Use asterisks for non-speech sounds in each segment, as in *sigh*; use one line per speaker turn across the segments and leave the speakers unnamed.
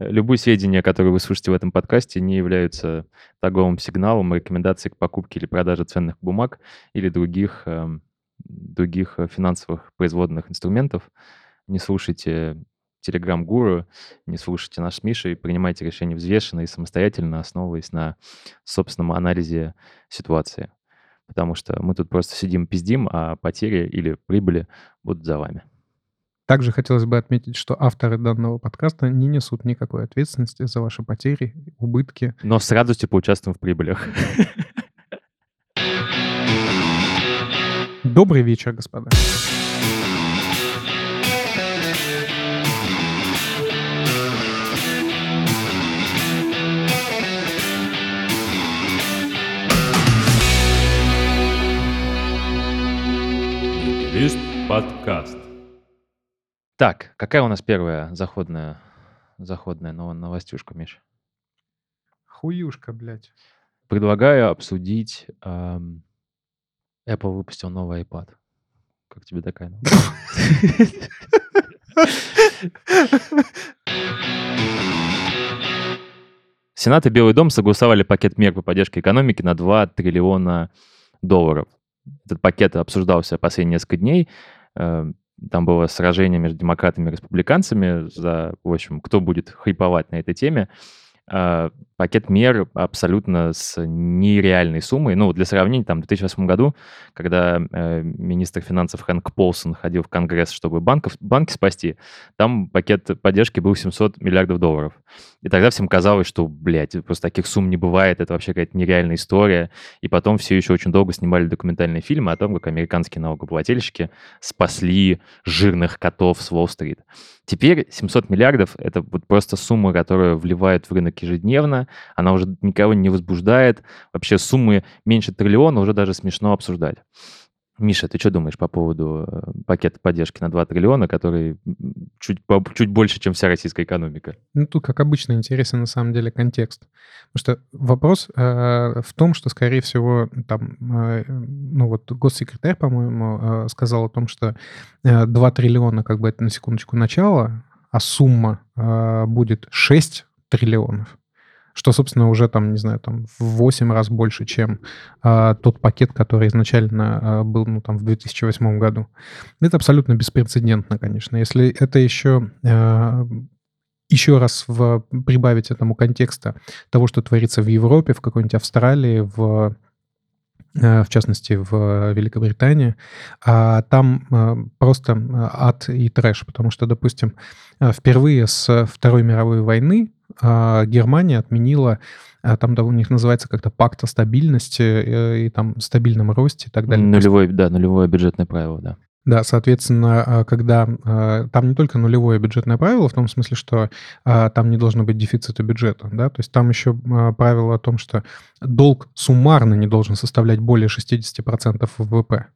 Любые сведения, которые вы слышите в этом подкасте, не являются торговым сигналом, рекомендацией к покупке или продаже ценных бумаг или других, эм, других э, финансовых производных инструментов. Не слушайте телеграм-гуру, не слушайте наш Миша и принимайте решения взвешенно и самостоятельно, основываясь на собственном анализе ситуации. Потому что мы тут просто сидим, пиздим, а потери или прибыли будут за вами.
Также хотелось бы отметить, что авторы данного подкаста не несут никакой ответственности за ваши потери, убытки.
Но с радостью поучаствуем в прибылях.
Добрый вечер, господа.
Лист подкаст. Так, какая у нас первая заходная, заходная новостюшка, Миш?
Хуюшка, блядь.
Предлагаю обсудить... эм, Apple выпустил новый iPad. Как тебе такая новость? Сенат и Белый дом согласовали пакет мер по поддержке экономики на 2 триллиона долларов. Этот пакет обсуждался последние несколько дней. Там было сражение между демократами и республиканцами за, в общем, кто будет хайповать на этой теме. А, пакет мер абсолютно с нереальной суммой. Ну, для сравнения, там, в 2008 году, когда э, министр финансов Хэнк Полсон ходил в Конгресс, чтобы банков, банки спасти, там пакет поддержки был 700 миллиардов долларов. И тогда всем казалось, что, блядь, просто таких сумм не бывает, это вообще какая-то нереальная история. И потом все еще очень долго снимали документальные фильмы о том, как американские налогоплательщики спасли жирных котов с Уолл-стрит. Теперь 700 миллиардов — это вот просто сумма, которую вливают в рынок ежедневно, она уже никого не возбуждает. Вообще суммы меньше триллиона уже даже смешно обсуждать. Миша, ты что думаешь по поводу э, пакета поддержки на 2 триллиона, который чуть, чуть больше, чем вся российская экономика?
Ну, тут, как обычно, интересен на самом деле контекст. Потому что вопрос э, в том, что, скорее всего, там, э, ну вот госсекретарь, по-моему, э, сказал о том, что э, 2 триллиона, как бы это на секундочку начало, а сумма э, будет 6 триллионов что, собственно, уже там, не знаю, там в 8 раз больше, чем а, тот пакет, который изначально а, был, ну, там, в 2008 году. Это абсолютно беспрецедентно, конечно. Если это еще а, еще раз в, прибавить этому контекста того, что творится в Европе, в какой-нибудь Австралии, в в частности, в Великобритании, там просто ад и трэш, потому что, допустим, впервые с Второй мировой войны Германия отменила, а, там да, у них называется как-то пакт о стабильности э, и там стабильном росте и так далее.
Нулевое, да, нулевое бюджетное правило, да.
Да, соответственно, а, когда там не только нулевое бюджетное правило, в том смысле, что там не должно быть дефицита бюджета, да, то есть там еще правило о том, что долг суммарно не должен составлять более 60% ВВП.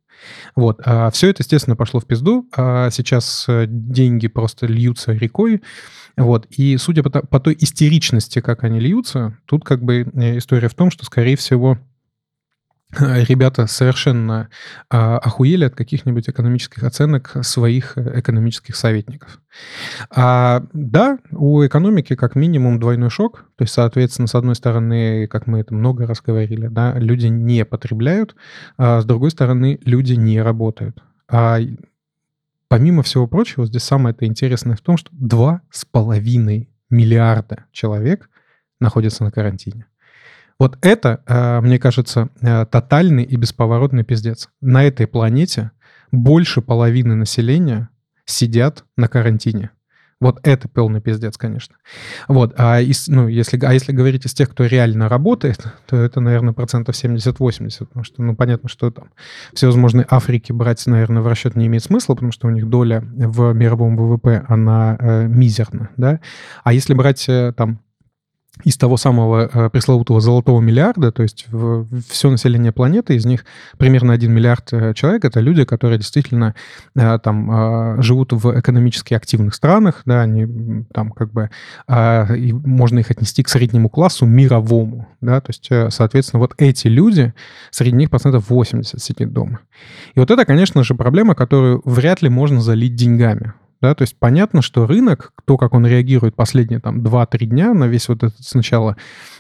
Вот. А все это, естественно, пошло в пизду. А сейчас э, деньги просто льются рекой. Вот. И судя по, по той истеричности, как они льются, тут как бы э, история в том, что, скорее всего, ребята совершенно а, охуели от каких-нибудь экономических оценок своих э, экономических советников. А, да, у экономики как минимум двойной шок. То есть, соответственно, с одной стороны, как мы это много раз говорили, да, люди не потребляют, а с другой стороны, люди не работают. А помимо всего прочего, здесь самое это интересное в том, что два с половиной миллиарда человек находятся на карантине. Вот это, э, мне кажется, э, тотальный и бесповоротный пиздец. На этой планете больше половины населения сидят на карантине. Вот это полный пиздец, конечно. Вот, а, из, ну, если, а если говорить из тех, кто реально работает, *laughs* то это, наверное, процентов 70-80, потому что, ну, понятно, что там всевозможные Африки брать, наверное, в расчет не имеет смысла, потому что у них доля в мировом ВВП, она э, мизерна, да. А если брать э, там из того самого э, пресловутого золотого миллиарда, то есть все население планеты, из них примерно 1 миллиард э, человек, это люди, которые действительно э, там э, живут в экономически активных странах, да, они там как бы, и можно их отнести к среднему классу мировому, да, то есть, соответственно, вот эти люди, среди них процентов 80 сидит дома. И вот это, конечно же, проблема, которую вряд ли можно залить деньгами. Да, то есть понятно, что рынок, то, как он реагирует последние там 2-3 дня на весь вот этот сначала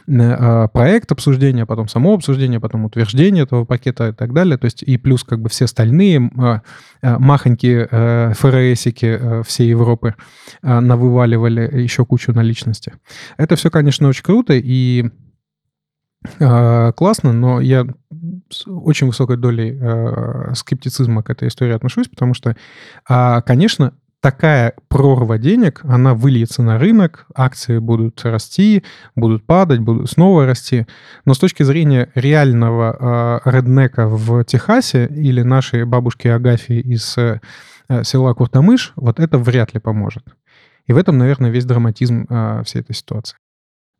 э, проект обсуждения, потом само обсуждение, потом утверждение этого пакета и так далее. То есть и плюс как бы все остальные э, э, махонькие э, ФРСики э, всей Европы навываливали еще кучу наличности. Это все, конечно, очень круто и классно, но я с очень высокой долей э, скептицизма к этой истории отношусь, потому что, э, конечно, такая прорва денег, она выльется на рынок, акции будут расти, будут падать, будут снова расти. Но с точки зрения реального э, реднека в Техасе или нашей бабушки Агафии из э, села Куртамыш, вот это вряд ли поможет. И в этом, наверное, весь драматизм э, всей этой ситуации.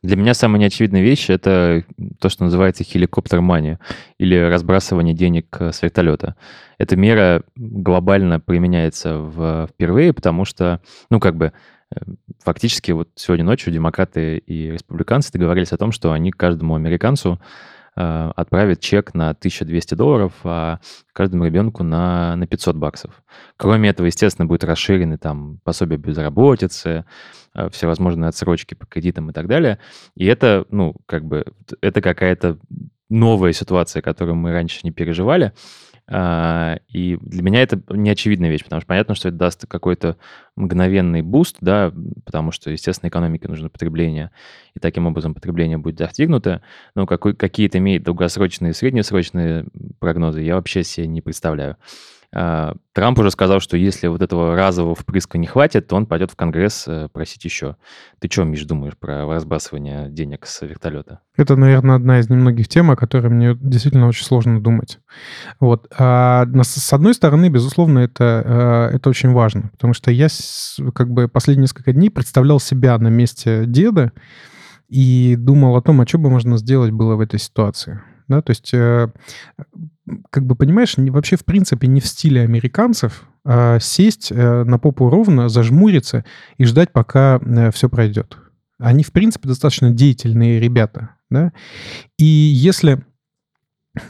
Для меня самая неочевидная вещь — это то, что называется хеликоптер мани или разбрасывание денег с вертолета. Эта мера глобально применяется в, впервые, потому что, ну, как бы, э, фактически вот сегодня ночью демократы и республиканцы договорились о том, что они каждому американцу Э, отправит чек на 1200 долларов, а каждому ребенку на, на 500 баксов. Кроме этого, естественно, будет расширены там пособие безработицы, э, всевозможные отсрочки по кредитам и так далее. И это, ну, как бы, это какая-то новая ситуация, которую мы раньше не переживали. А, и для меня это не очевидная вещь, потому что понятно, что это даст какой-то мгновенный буст, да, потому что, естественно, экономике нужно потребление, и таким образом потребление будет достигнуто, но какие-то имеет долгосрочные и среднесрочные прогнозы, я вообще себе не представляю. А, Трамп уже сказал, что если вот этого разового впрыска не хватит, то он пойдет в Конгресс э, просить еще. Ты что, Миш, думаешь про разбрасывание денег с вертолета?
Это, наверное, одна из немногих тем, о которой мне действительно очень сложно думать. Вот. А с одной стороны, безусловно, это, э, это очень важно, потому что я как бы последние несколько дней представлял себя на месте деда и думал о том, а что бы можно сделать было в этой ситуации. Да, то есть э, как бы, понимаешь, вообще в принципе не в стиле американцев а сесть э, на попу ровно, зажмуриться и ждать, пока э, все пройдет. Они, в принципе, достаточно деятельные ребята, да, и если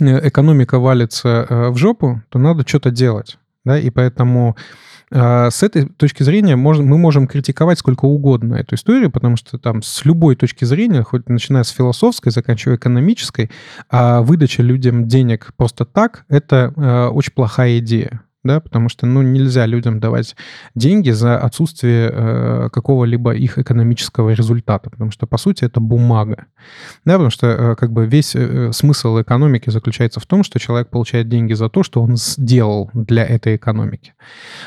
э, экономика валится в жопу, то надо что-то делать, да, и поэтому с этой точки зрения можно, мы можем критиковать сколько угодно эту историю, потому что там с любой точки зрения, хоть начиная с философской, заканчивая экономической, а выдача людям денег просто так — это а, очень плохая идея да, потому что, ну, нельзя людям давать деньги за отсутствие э, какого-либо их экономического результата, потому что, по сути, это бумага, да, потому что, э, как бы, весь э, смысл экономики заключается в том, что человек получает деньги за то, что он сделал для этой экономики,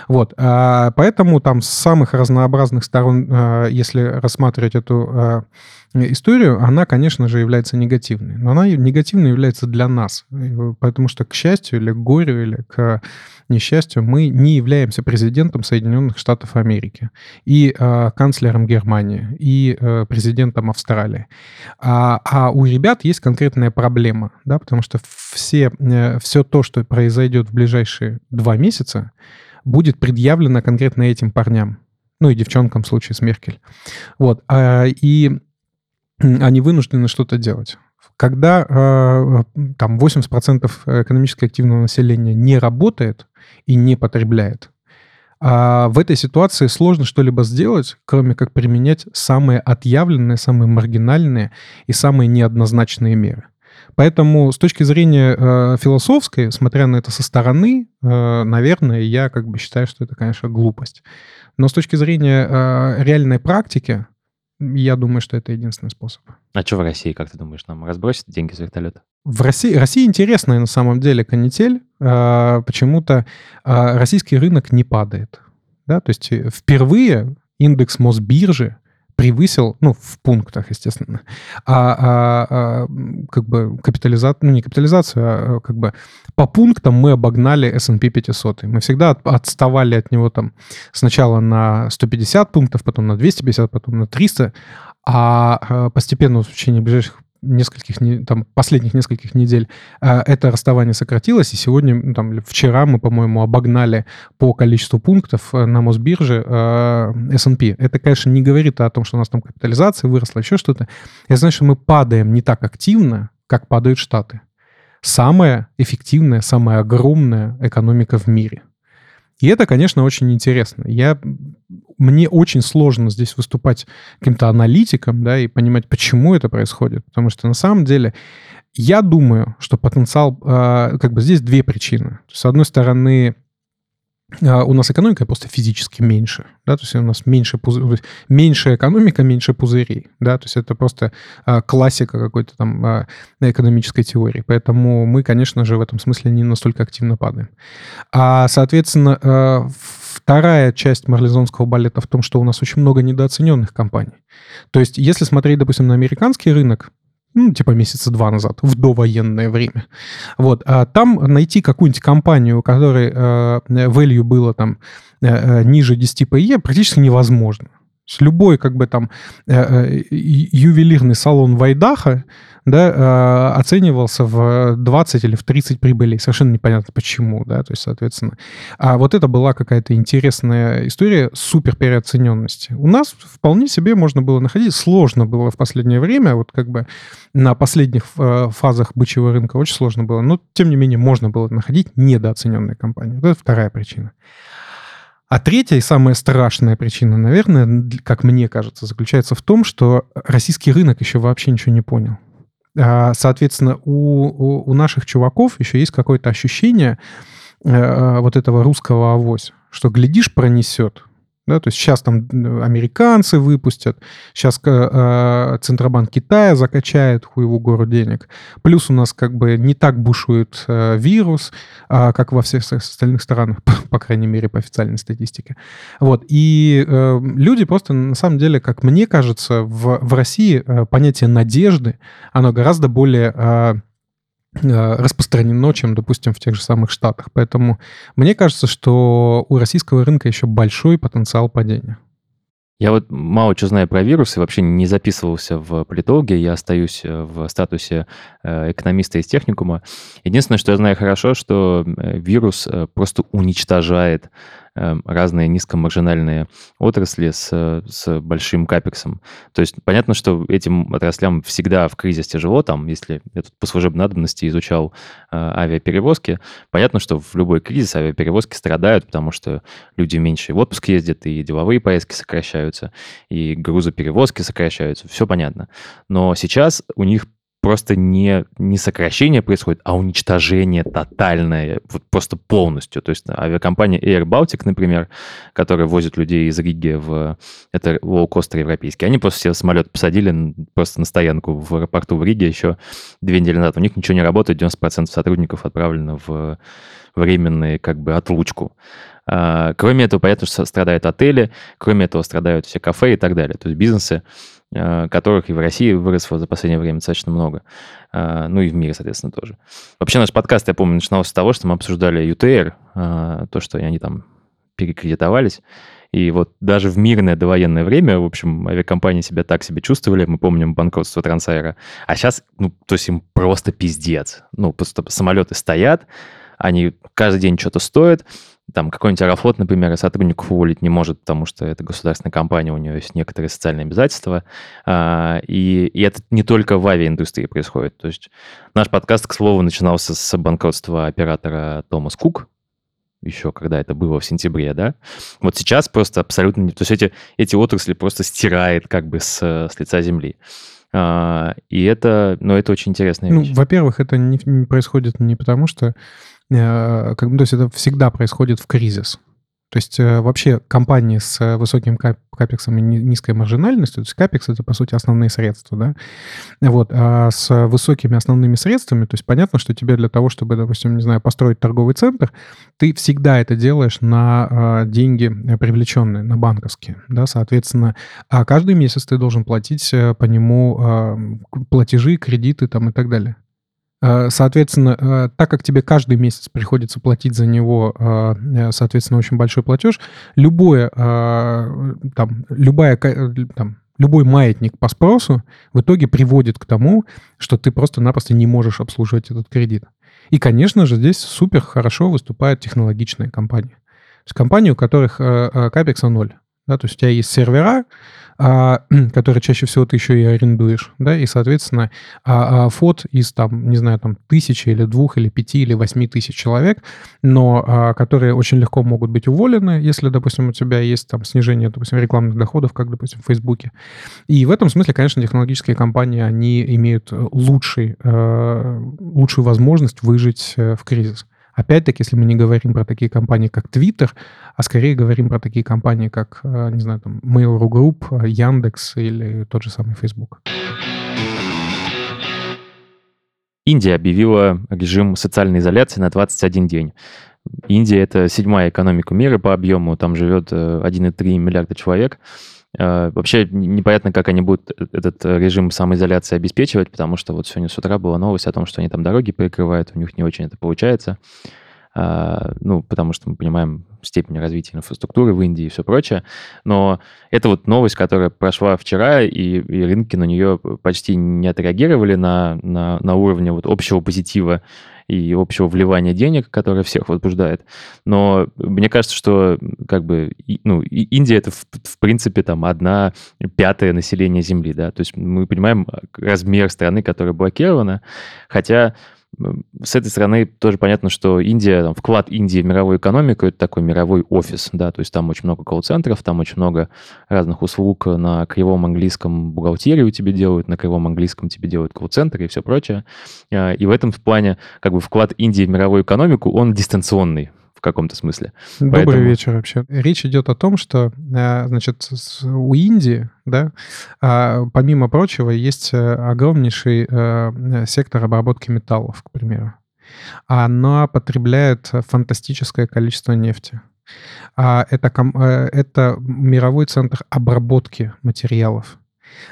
вот, а, поэтому там с самых разнообразных сторон, э, если рассматривать эту э, историю, она, конечно же, является негативной. Но она негативной является для нас. Потому что, к счастью или к горю, или к несчастью, мы не являемся президентом Соединенных Штатов Америки и э, канцлером Германии и э, президентом Австралии. А, а у ребят есть конкретная проблема, да, потому что все, э, все то, что произойдет в ближайшие два месяца, будет предъявлено конкретно этим парням. Ну и девчонкам в случае с Меркель. Вот. А, и они вынуждены что-то делать. Когда э, там 80% экономически активного населения не работает и не потребляет, а в этой ситуации сложно что-либо сделать, кроме как применять самые отъявленные, самые маргинальные и самые неоднозначные меры. Поэтому с точки зрения э, философской, смотря на это со стороны, э, наверное, я как бы считаю, что это, конечно, глупость. Но с точки зрения э, реальной практики, я думаю, что это единственный способ.
А что в России, как ты думаешь, нам разбросить деньги с вертолета?
В России, России интересная на самом деле канитель. А, почему-то а, российский рынок не падает. Да? То есть э, впервые индекс Мосбиржи превысил, ну, в пунктах, естественно, а, а, а как бы капитализацию, ну, не капитализацию, а, а как бы по пунктам мы обогнали S&P 500. Мы всегда от, отставали от него там сначала на 150 пунктов, потом на 250, потом на 300, а, а постепенно в течение ближайших нескольких, там, последних нескольких недель а, это расставание сократилось, и сегодня, ну, там, вчера мы, по-моему, обогнали по количеству пунктов э, на Мосбирже S&P. Это, конечно, не говорит о том, что у нас там капитализация выросла, еще что-то. Это значит, что мы падаем не так активно, как падают Штаты. Самая эффективная, самая огромная экономика в мире. И это, конечно, очень интересно. Я, мне очень сложно здесь выступать каким-то аналитиком, да, и понимать, почему это происходит. Потому что на самом деле я думаю, что потенциал, э, как бы здесь две причины. С одной стороны, у нас экономика просто физически меньше, да, то есть у нас меньше, пузы... меньше экономика, меньше пузырей, да, то есть это просто а, классика какой-то там а, экономической теории, поэтому мы, конечно же, в этом смысле не настолько активно падаем. А, соответственно, а, вторая часть марлезонского балета в том, что у нас очень много недооцененных компаний. То есть если смотреть, допустим, на американский рынок, ну, типа месяца два назад, в довоенное время. Вот. А там найти какую-нибудь компанию, у которой э, value было там э, э ниже 10 PE, практически невозможно. Любой как бы там э, э, ювелирный салон Вайдаха да, э, оценивался в 20 или в 30 прибылей. Совершенно непонятно почему, да, то есть, соответственно. А вот это была какая-то интересная история супер переоцененности. У нас вполне себе можно было находить, сложно было в последнее время, вот как бы на последних фазах бычьего рынка очень сложно было, но тем не менее можно было находить недооцененные компании. Вот это вторая причина. А третья и самая страшная причина, наверное, как мне кажется, заключается в том, что российский рынок еще вообще ничего не понял. А, соответственно, у, у, наших чуваков еще есть какое-то ощущение э, вот этого русского авось, что глядишь пронесет, да, то есть сейчас там американцы выпустят, сейчас э, Центробанк Китая закачает хуеву гору денег. Плюс у нас как бы не так бушует э, вирус, э, как во всех остальных странах, *laughs* по крайней мере, по официальной статистике. Вот. И э, люди просто, на самом деле, как мне кажется, в, в России э, понятие надежды, оно гораздо более... Э, Э, распространено, чем, допустим, в тех же самых Штатах. Поэтому мне кажется, что у российского рынка еще большой потенциал падения.
Я вот мало что знаю про вирусы, вообще не записывался в политологи, я остаюсь э, в статусе э, экономиста из техникума. Единственное, что я знаю хорошо, что вирус просто уничтожает разные низкомаржинальные отрасли с, с большим капексом. То есть понятно, что этим отраслям всегда в кризис тяжело. Там, если я тут по служебной надобности изучал э, авиаперевозки, понятно, что в любой кризис авиаперевозки страдают, потому что люди меньше в отпуск ездят, и деловые поездки сокращаются, и грузоперевозки сокращаются. Все понятно. Но сейчас у них просто не, не сокращение происходит, а уничтожение тотальное, вот просто полностью. То есть авиакомпания Air Baltic, например, которая возит людей из Риги в... Это лоукостер европейский. Они просто все самолет посадили просто на стоянку в аэропорту в Риге еще две недели назад. У них ничего не работает, 90% сотрудников отправлено в временную как бы отлучку. А, кроме этого, понятно, что страдают отели, кроме этого страдают все кафе и так далее. То есть бизнесы которых и в России выросло за последнее время достаточно много. Э, ну и в мире, соответственно, тоже. Вообще наш подкаст, я помню, начинался с того, что мы обсуждали UTR, э, то, что они там перекредитовались. И вот даже в мирное довоенное время, в общем, авиакомпании себя так себе чувствовали. Мы помним банкротство Трансайра. А сейчас, ну, то есть им просто пиздец. Ну, просто самолеты стоят, они каждый день что-то стоят, там какой-нибудь Аэрофлот, например, сотрудников уволить не может, потому что это государственная компания, у нее есть некоторые социальные обязательства. А, и, и это не только в авиаиндустрии происходит. То есть наш подкаст, к слову, начинался с банкротства оператора Томас Кук, еще когда это было в сентябре, да. Вот сейчас просто абсолютно... То есть эти, эти отрасли просто стирает как бы с, с лица земли. А, и это, ну, это очень интересная ну, вещь.
Ну, во-первых, это не, не происходит не потому, что как, то есть это всегда происходит в кризис. То есть э, вообще компании с высоким капексом и низкой маржинальностью, то есть капекс это, по сути, основные средства, да, вот, а с высокими основными средствами, то есть понятно, что тебе для того, чтобы, допустим, не знаю, построить торговый центр, ты всегда это делаешь на а, деньги привлеченные, на банковские, да, соответственно, а каждый месяц ты должен платить э, по нему а, платежи, кредиты там и так далее. Э, соответственно, э, так как тебе каждый месяц приходится платить за него, э, соответственно, очень большой платеж, любое, там, любая, там, любой маятник по спросу в итоге приводит к тому, что ты просто-напросто не можешь обслуживать этот кредит. И, конечно же, здесь супер хорошо выступают технологичные компании. То есть компании, у которых капекса ноль. Да, то есть у тебя есть сервера, а, *clears throat* которые чаще всего ты еще и арендуешь, да, и, соответственно, а, а, фот из, там, не знаю, там, тысячи или двух, или пяти, или восьми тысяч человек, но а, которые очень легко могут быть уволены, если, допустим, у тебя есть там снижение, допустим, рекламных доходов, как, допустим, в Фейсбуке. И в этом смысле, конечно, технологические компании, они имеют лучший, э, лучшую возможность выжить э, в кризис. Опять-таки, если мы не говорим про такие компании, как Twitter, а скорее говорим про такие компании, как, э, не знаю, там, Mail.ru Group, э, Яндекс или тот же самый Facebook.
Индия объявила режим социальной изоляции на 21 день. Индия — это седьмая экономика мира по объему, там живет 1,3 э, миллиарда человек. Э, вообще непонятно, как они будут э, этот э, режим самоизоляции обеспечивать, потому что вот сегодня с утра была новость о том, что они там дороги перекрывают, у них не очень это получается. Ну, потому что мы понимаем степень развития инфраструктуры в Индии и все прочее. Но это вот новость, которая прошла вчера, и, и рынки на нее почти не отреагировали на, на, на уровне вот общего позитива и общего вливания денег, которое всех возбуждает. Но мне кажется, что как бы, ну, Индия это в, в принципе там одна пятая населения Земли, да, то есть мы понимаем размер страны, которая блокирована, хотя с этой стороны тоже понятно, что Индия, там, вклад Индии в мировую экономику – это такой мировой офис, да, то есть там очень много колл-центров, там очень много разных услуг на кривом английском бухгалтерию тебе делают, на кривом английском тебе делают колл-центры и все прочее. А, и в этом плане как бы вклад Индии в мировую экономику, он дистанционный каком-то смысле.
Добрый Поэтому... вечер вообще. Речь идет о том, что, э, значит, у Индии, да, а, помимо прочего, есть э, огромнейший э, сектор обработки металлов, к примеру. Она потребляет фантастическое количество нефти. А это, это мировой центр обработки материалов.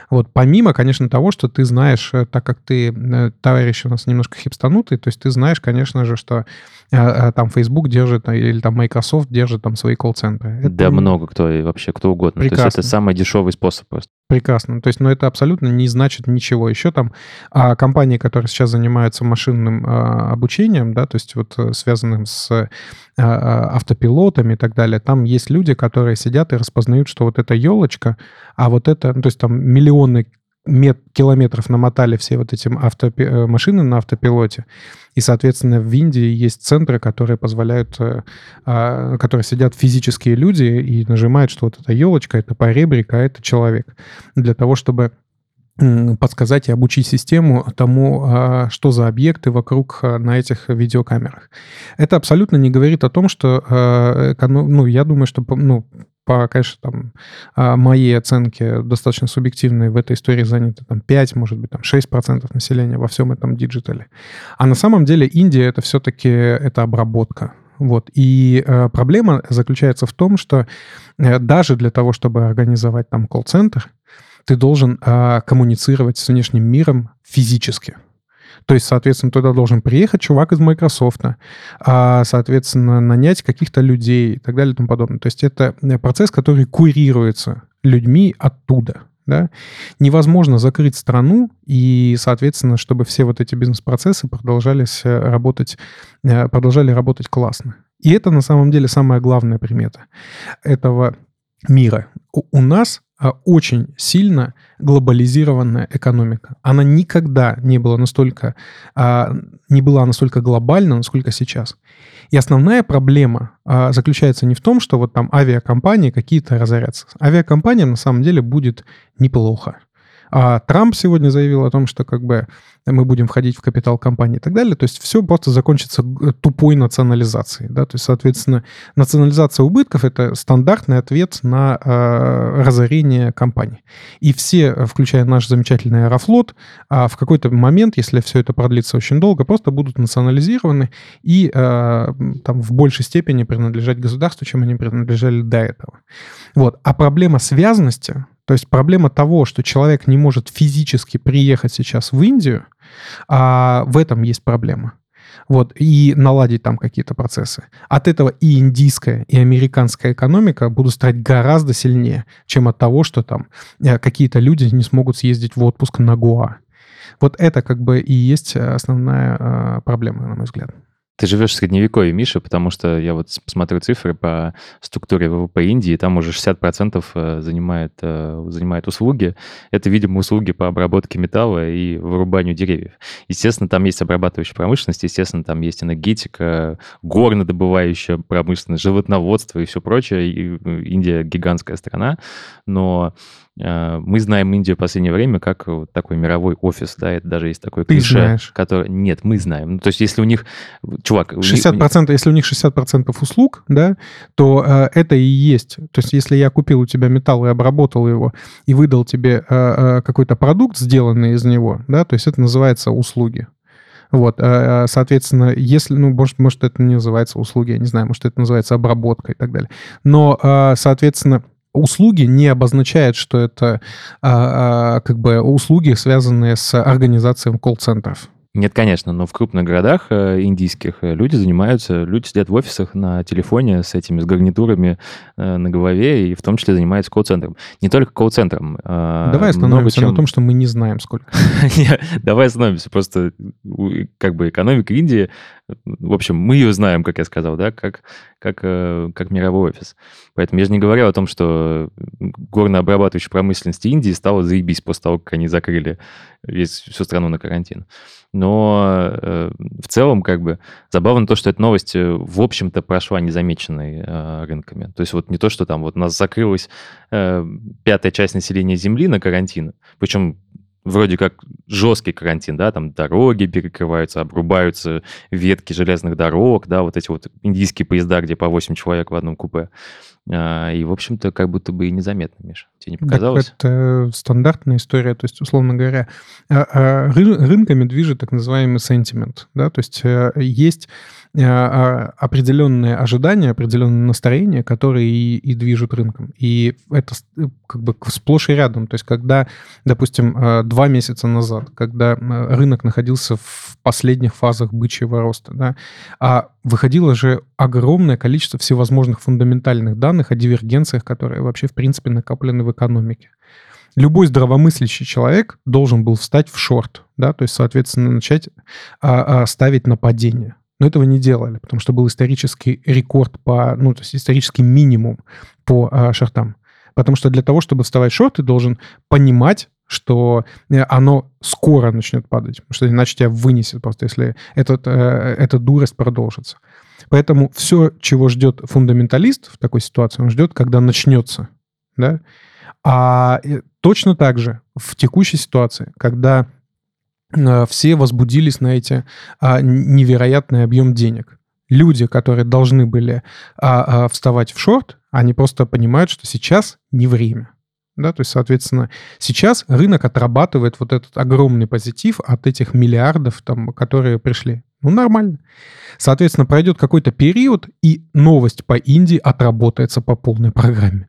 Вот помимо, конечно, того, что ты знаешь, так как ты товарищ у нас немножко хипстанутый, то есть ты знаешь, конечно же, что а, там Facebook держит или там Microsoft держит там свои колл-центры.
Это да, много кто и вообще кто угодно. Прекрасно. То есть это самый дешевый способ.
Прекрасно. То есть, но это абсолютно не значит ничего. Еще там а, компании, которые сейчас занимаются машинным а, обучением, да, то есть вот э, связанным с а, а, автопилотами и так далее, там есть люди, которые сидят и распознают, что вот эта елочка, а вот это, ну, то есть там миллионы мет, километров намотали все вот эти автопи, э, машины на автопилоте. И, соответственно, в Индии есть центры, которые позволяют, э, а, которые сидят физические люди и нажимают, что вот эта елочка, это поребрик, а это человек. Для того, чтобы подсказать и обучить систему тому, а, что за объекты вокруг а, на этих видеокамерах. Это абсолютно не говорит о том, что, ну, я думаю, что ну, по, конечно, там, а, моей оценке достаточно субъективной, в этой истории заняты там 5, может быть, там 6% населения во всем этом диджитале. А на самом деле Индия это все-таки это обработка. Вот. И э, проблема заключается в том, что э, даже для того, чтобы организовать там колл-центр, ты должен э, коммуницировать с внешним миром физически. То есть, соответственно, туда должен приехать чувак из Microsoft, а, соответственно, нанять каких-то людей и так далее и тому подобное. То есть это э, процесс, который курируется людьми оттуда. Да? Невозможно закрыть страну и, соответственно, чтобы все вот эти бизнес-процессы продолжались э, работать, э, продолжали работать классно. И это на самом деле самая главная примета этого мира. У нас очень сильно глобализированная экономика. Она никогда не была настолько, а, не была настолько глобальна, насколько сейчас. И основная проблема а, заключается не в том, что вот там авиакомпании какие-то разорятся. Авиакомпаниям на самом деле будет неплохо. А Трамп сегодня заявил о том, что как бы мы будем входить в капитал компании и так далее. То есть все просто закончится тупой национализацией. Да? То есть, соответственно, национализация убытков — это стандартный ответ на э, разорение компании. И все, включая наш замечательный Аэрофлот, э, в какой-то момент, если все это продлится очень долго, просто будут национализированы и э, там в большей степени принадлежать государству, чем они принадлежали до этого. Вот. А проблема связанности то есть проблема того, что человек не может физически приехать сейчас в Индию, а в этом есть проблема. Вот, и наладить там какие-то процессы. От этого и индийская, и американская экономика будут стать гораздо сильнее, чем от того, что там э, какие-то люди не смогут съездить в отпуск на Гоа. Вот это как бы и есть основная э, проблема, на мой взгляд.
Ты живешь в средневековье, Миша, потому что я вот смотрю цифры по структуре ВВП Индии, там уже 60% э, занимает, э, занимает услуги. Это, видимо, услуги по обработке металла и вырубанию деревьев. Естественно, там есть обрабатывающая промышленность, естественно, там есть энергетика, горнодобывающая промышленность, животноводство и все прочее. И э, Индия гигантская страна, но мы знаем Индию в последнее время как вот такой мировой офис, да, это даже есть такой
Ты клише, знаешь.
который... Нет, мы знаем. Ну, то есть если у них... Чувак...
60%, них... если у них 60% услуг, да, то э, это и есть. То есть если я купил у тебя металл и обработал его, и выдал тебе э, э, какой-то продукт, сделанный из него, да, то есть это называется услуги. Вот, э, соответственно, если, ну, может, может, это не называется услуги, я не знаю, может, это называется обработка и так далее. Но, э, соответственно, услуги не обозначает, что это а, а, как бы услуги, связанные с организацией колл-центров.
Нет, конечно, но в крупных городах э, индийских э, люди занимаются, люди сидят в офисах на телефоне с этими, с гарнитурами э, на голове, и в том числе занимаются колл-центром. Не только колл-центром.
А Давай остановимся чем... на том, что мы не знаем, сколько. *laughs*
Давай остановимся. Просто как бы экономика Индии, в общем, мы ее знаем, как я сказал, да, как, как, как мировой офис. Поэтому я же не говорил о том, что горно-обрабатывающая промышленность Индии стала заебись после того, как они закрыли весь, всю страну на карантин. Но э, в целом, как бы, забавно то, что эта новость, э, в общем-то, прошла незамеченной э, рынками. То есть вот не то, что там вот у нас закрылась э, пятая часть населения Земли на карантин, причем вроде как жесткий карантин, да, там дороги перекрываются, обрубаются ветки железных дорог, да, вот эти вот индийские поезда, где по 8 человек в одном купе. А, и, в общем-то, как будто бы и незаметно, Миша. Тебе не показалось?
Так это стандартная история. То есть, условно говоря, а, а, рынками движет так называемый сентимент. Да? То есть э, есть а, определенные ожидания, определенные настроения, которые и, и движут рынком. И это э, как бы сплошь и рядом. То есть когда, допустим, э, два месяца назад, когда э, рынок находился в последних фазах бычьего роста, да, а выходило же огромное количество всевозможных фундаментальных данных о дивергенциях, которые вообще, в принципе, накоплены в экономике любой здравомыслящий человек должен был встать в шорт, да, то есть, соответственно, начать а, а, ставить нападение. Но этого не делали, потому что был исторический рекорд по, ну, то есть исторический минимум по а, шортам. Потому что для того, чтобы вставать в шорт, ты должен понимать, что э, оно скоро начнет падать, потому что иначе тебя вынесет просто, если этот, э, эта дурость продолжится. Поэтому все, чего ждет фундаменталист в такой ситуации, он ждет, когда начнется. Да? А э, точно так же в текущей ситуации, когда а, все возбудились на эти а, невероятный объем денег. Люди, которые должны были а, вставать в шорт, они просто понимают, что сейчас не время. Да, то есть, соответственно, сейчас рынок отрабатывает вот этот огромный позитив от этих миллиардов, там, которые пришли. Ну, нормально. Соответственно, пройдет какой-то период, и новость по Индии отработается по полной программе.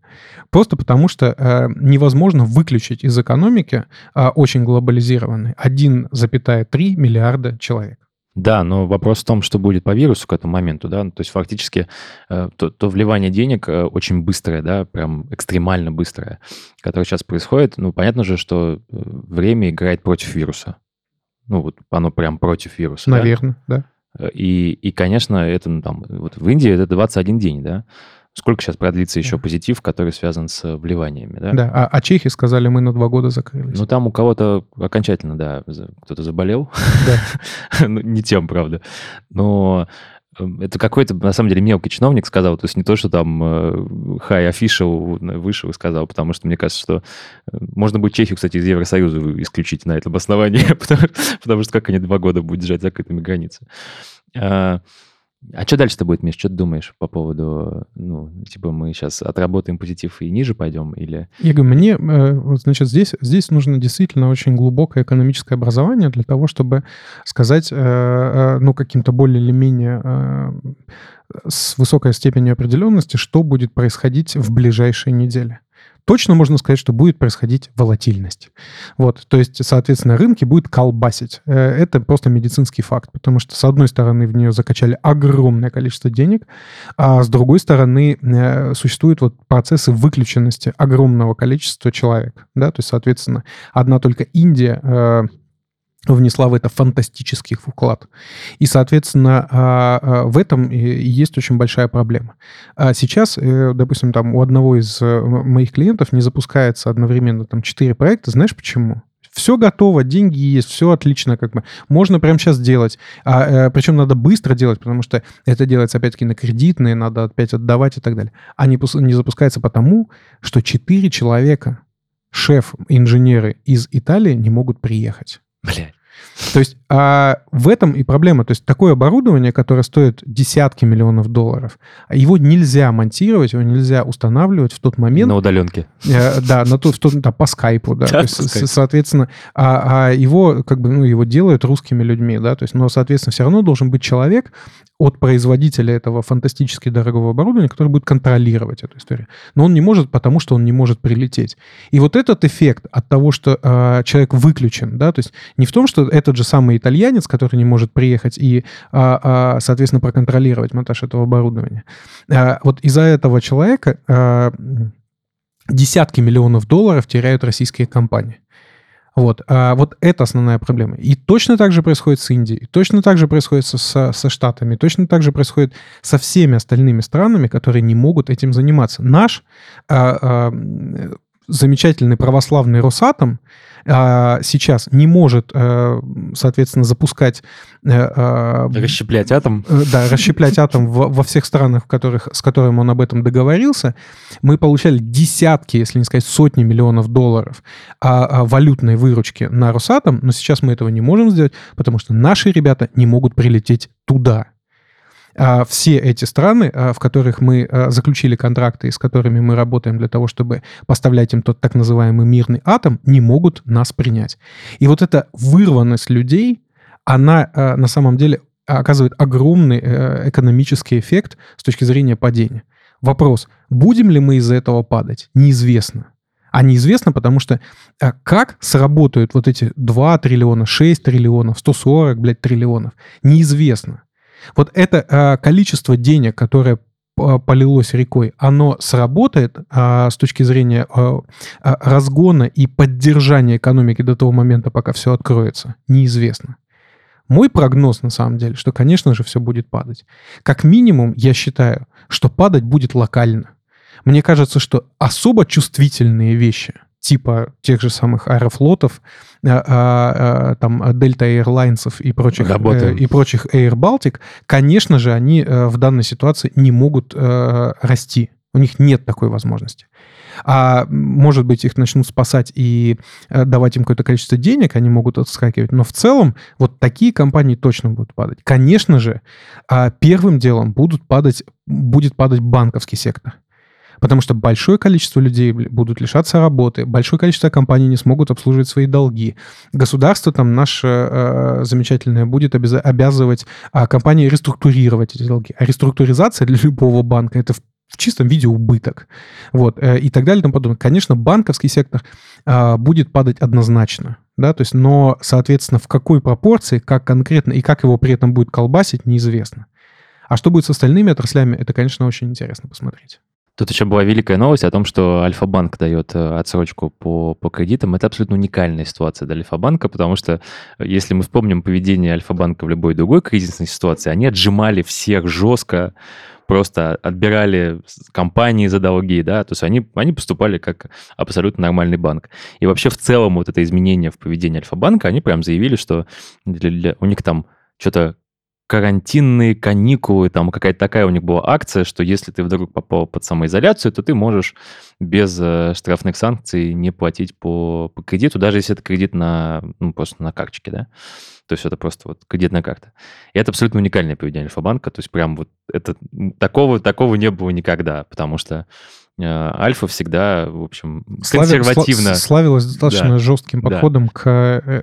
Просто потому, что э, невозможно выключить из экономики э, очень глобализированной 1,3 миллиарда человек.
Да, но вопрос в том, что будет по вирусу к этому моменту, да, то есть фактически э, то, то вливание денег э, очень быстрое, да, прям экстремально быстрое, которое сейчас происходит, ну, понятно же, что э, время играет против вируса. Ну, вот оно прям против вируса.
Наверное, да.
да? И, и, конечно, это ну, там, вот в Индии это 21 день, да. Сколько сейчас продлится еще позитив, который связан с вливаниями, да?
Да, а, а чехи сказали, мы на два года закрылись.
Ну, там у кого-то окончательно, да, кто-то заболел. Да. *laughs* ну, не тем, правда. Но это какой-то, на самом деле, мелкий чиновник сказал, то есть не то, что там э, high official вышел и сказал, потому что мне кажется, что э, можно будет Чехию, кстати, из Евросоюза исключить на этом основании, *laughs* потому, потому что как они два года будут держать закрытыми границы. А, что дальше-то будет, Миш? Что ты думаешь по поводу, ну, типа мы сейчас отработаем позитив и ниже пойдем или...
Я говорю, мне, э, значит, здесь, здесь нужно действительно очень глубокое экономическое образование для того, чтобы сказать, э, э, ну, каким-то более или менее с высокой степенью определенности, что будет происходить в ближайшие недели точно можно сказать, что будет происходить волатильность. Вот, то есть, соответственно, рынки будут колбасить. Э, это просто медицинский факт, потому что, с одной стороны, в нее закачали огромное количество денег, а с другой стороны, э, существуют вот процессы выключенности огромного количества человек. Да? То есть, соответственно, одна только Индия э, внесла в это фантастический вклад. И, соответственно, а, а, в этом есть очень большая проблема. А сейчас, э, допустим, там у одного из э, моих клиентов не запускается одновременно там 4 проекта. Знаешь почему? Все готово, деньги есть, все отлично, как бы. Можно прямо сейчас делать. А, э, причем надо быстро делать, потому что это делается, опять-таки, на кредитные, надо опять отдавать и так далее. А не, не запускается потому, что 4 человека, шеф, инженеры из Италии не могут приехать.
Блядь.
То есть а в этом и проблема. То есть такое оборудование, которое стоит десятки миллионов долларов, его нельзя монтировать, его нельзя устанавливать в тот момент...
На удаленке.
Э, да, на тот, в тот, да, по скайпу, да. *laughs*
Да,
то есть,
скайпу.
соответственно, а, а его как бы, ну, его делают русскими людьми, да, то есть, но, соответственно, все равно должен быть человек от производителя этого фантастически дорогого оборудования, который будет контролировать эту историю. Но он не может, потому что он не может прилететь. И вот этот эффект от того, что э, человек выключен, да, то есть не в том, что этот же самый итальянец, который не может приехать и, а, а, соответственно, проконтролировать монтаж этого оборудования. А, вот из-за этого человека а, десятки миллионов долларов теряют российские компании. Вот, а вот это основная проблема. И точно так же происходит с Индией, точно так же происходит со, со, со Штатами, точно так же происходит со всеми остальными странами, которые не могут этим заниматься. Наш а, а, замечательный православный Росатом а, сейчас не может, а, соответственно, запускать... А,
Расщеплять атом.
Да, расщеплять атом во, во всех странах, в которых, с которыми он об этом договорился. Мы получали десятки, если не сказать сотни миллионов долларов а, а, валютной выручки на Росатом, но сейчас мы этого не можем сделать, потому что наши ребята не могут прилететь туда все эти страны, а, в которых мы а, заключили контракты с которыми мы работаем для того, чтобы поставлять им тот так называемый мирный атом, не могут нас принять. И вот эта вырванность людей, она а, на самом деле оказывает огромный э, экономический эффект с точки зрения падения. Вопрос, будем ли мы из-за этого падать, неизвестно. А неизвестно, потому что а, как сработают вот эти 2 триллиона, 6 триллионов, 140, блядь, триллионов, неизвестно. Вот это а, количество денег, которое п- полилось рекой, оно сработает а, с точки зрения а, а, разгона и поддержания экономики до того момента, пока все откроется, неизвестно. Мой прогноз на самом деле, что, конечно же, все будет падать. Как минимум, я считаю, что падать будет локально. Мне кажется, что особо чувствительные вещи, типа тех же самых аэрофлотов, а, а, а, там Delta Airlines и прочих,
Работаем.
э, и прочих Air Baltic, конечно же, они э, в данной ситуации не могут э, расти. У них нет такой возможности. А может быть, их начнут спасать и э, давать им какое-то количество денег, они могут отскакивать. Но в целом вот такие компании точно будут падать. Конечно же, а, первым делом будут падать, будет падать банковский сектор. Потому что большое количество людей будут лишаться работы, большое количество компаний не смогут обслуживать свои долги. Государство там наше э, замечательное будет обяза- обязывать а, компании реструктурировать эти долги. А реструктуризация для любого банка это в, в чистом виде убыток. Вот, э, и так далее и тому подобное. Конечно, банковский сектор а, будет падать однозначно. Да, то есть, но, соответственно, в какой пропорции, как конкретно и как его при этом будет колбасить, неизвестно. А что будет с остальными отраслями, это, конечно, очень интересно посмотреть.
Тут еще была великая новость о том, что Альфа-банк дает э, отсрочку по, по кредитам. Это абсолютно уникальная ситуация для Альфа-банка, потому что э, если мы вспомним поведение Альфа-банка в любой другой кризисной ситуации, они отжимали всех жестко, просто отбирали компании за долги, да, то есть они, они поступали как абсолютно нормальный банк. И вообще в целом вот это изменение в поведении Альфа-банка, они прям заявили, что для- для- у них там что-то карантинные каникулы, там какая-то такая у них была акция, что если ты вдруг попал под самоизоляцию, то ты можешь без э, штрафных санкций не платить по, по кредиту, даже если это кредит на, ну, просто на карточке, да. То есть это просто вот кредитная карта. И это абсолютно уникальное поведение Альфа-банка, то есть прям вот это, такого, такого не было никогда, потому что Альфа всегда, в общем, консервативно.
сла- славилась достаточно
Да.
жестким
Да.
подходом к, э,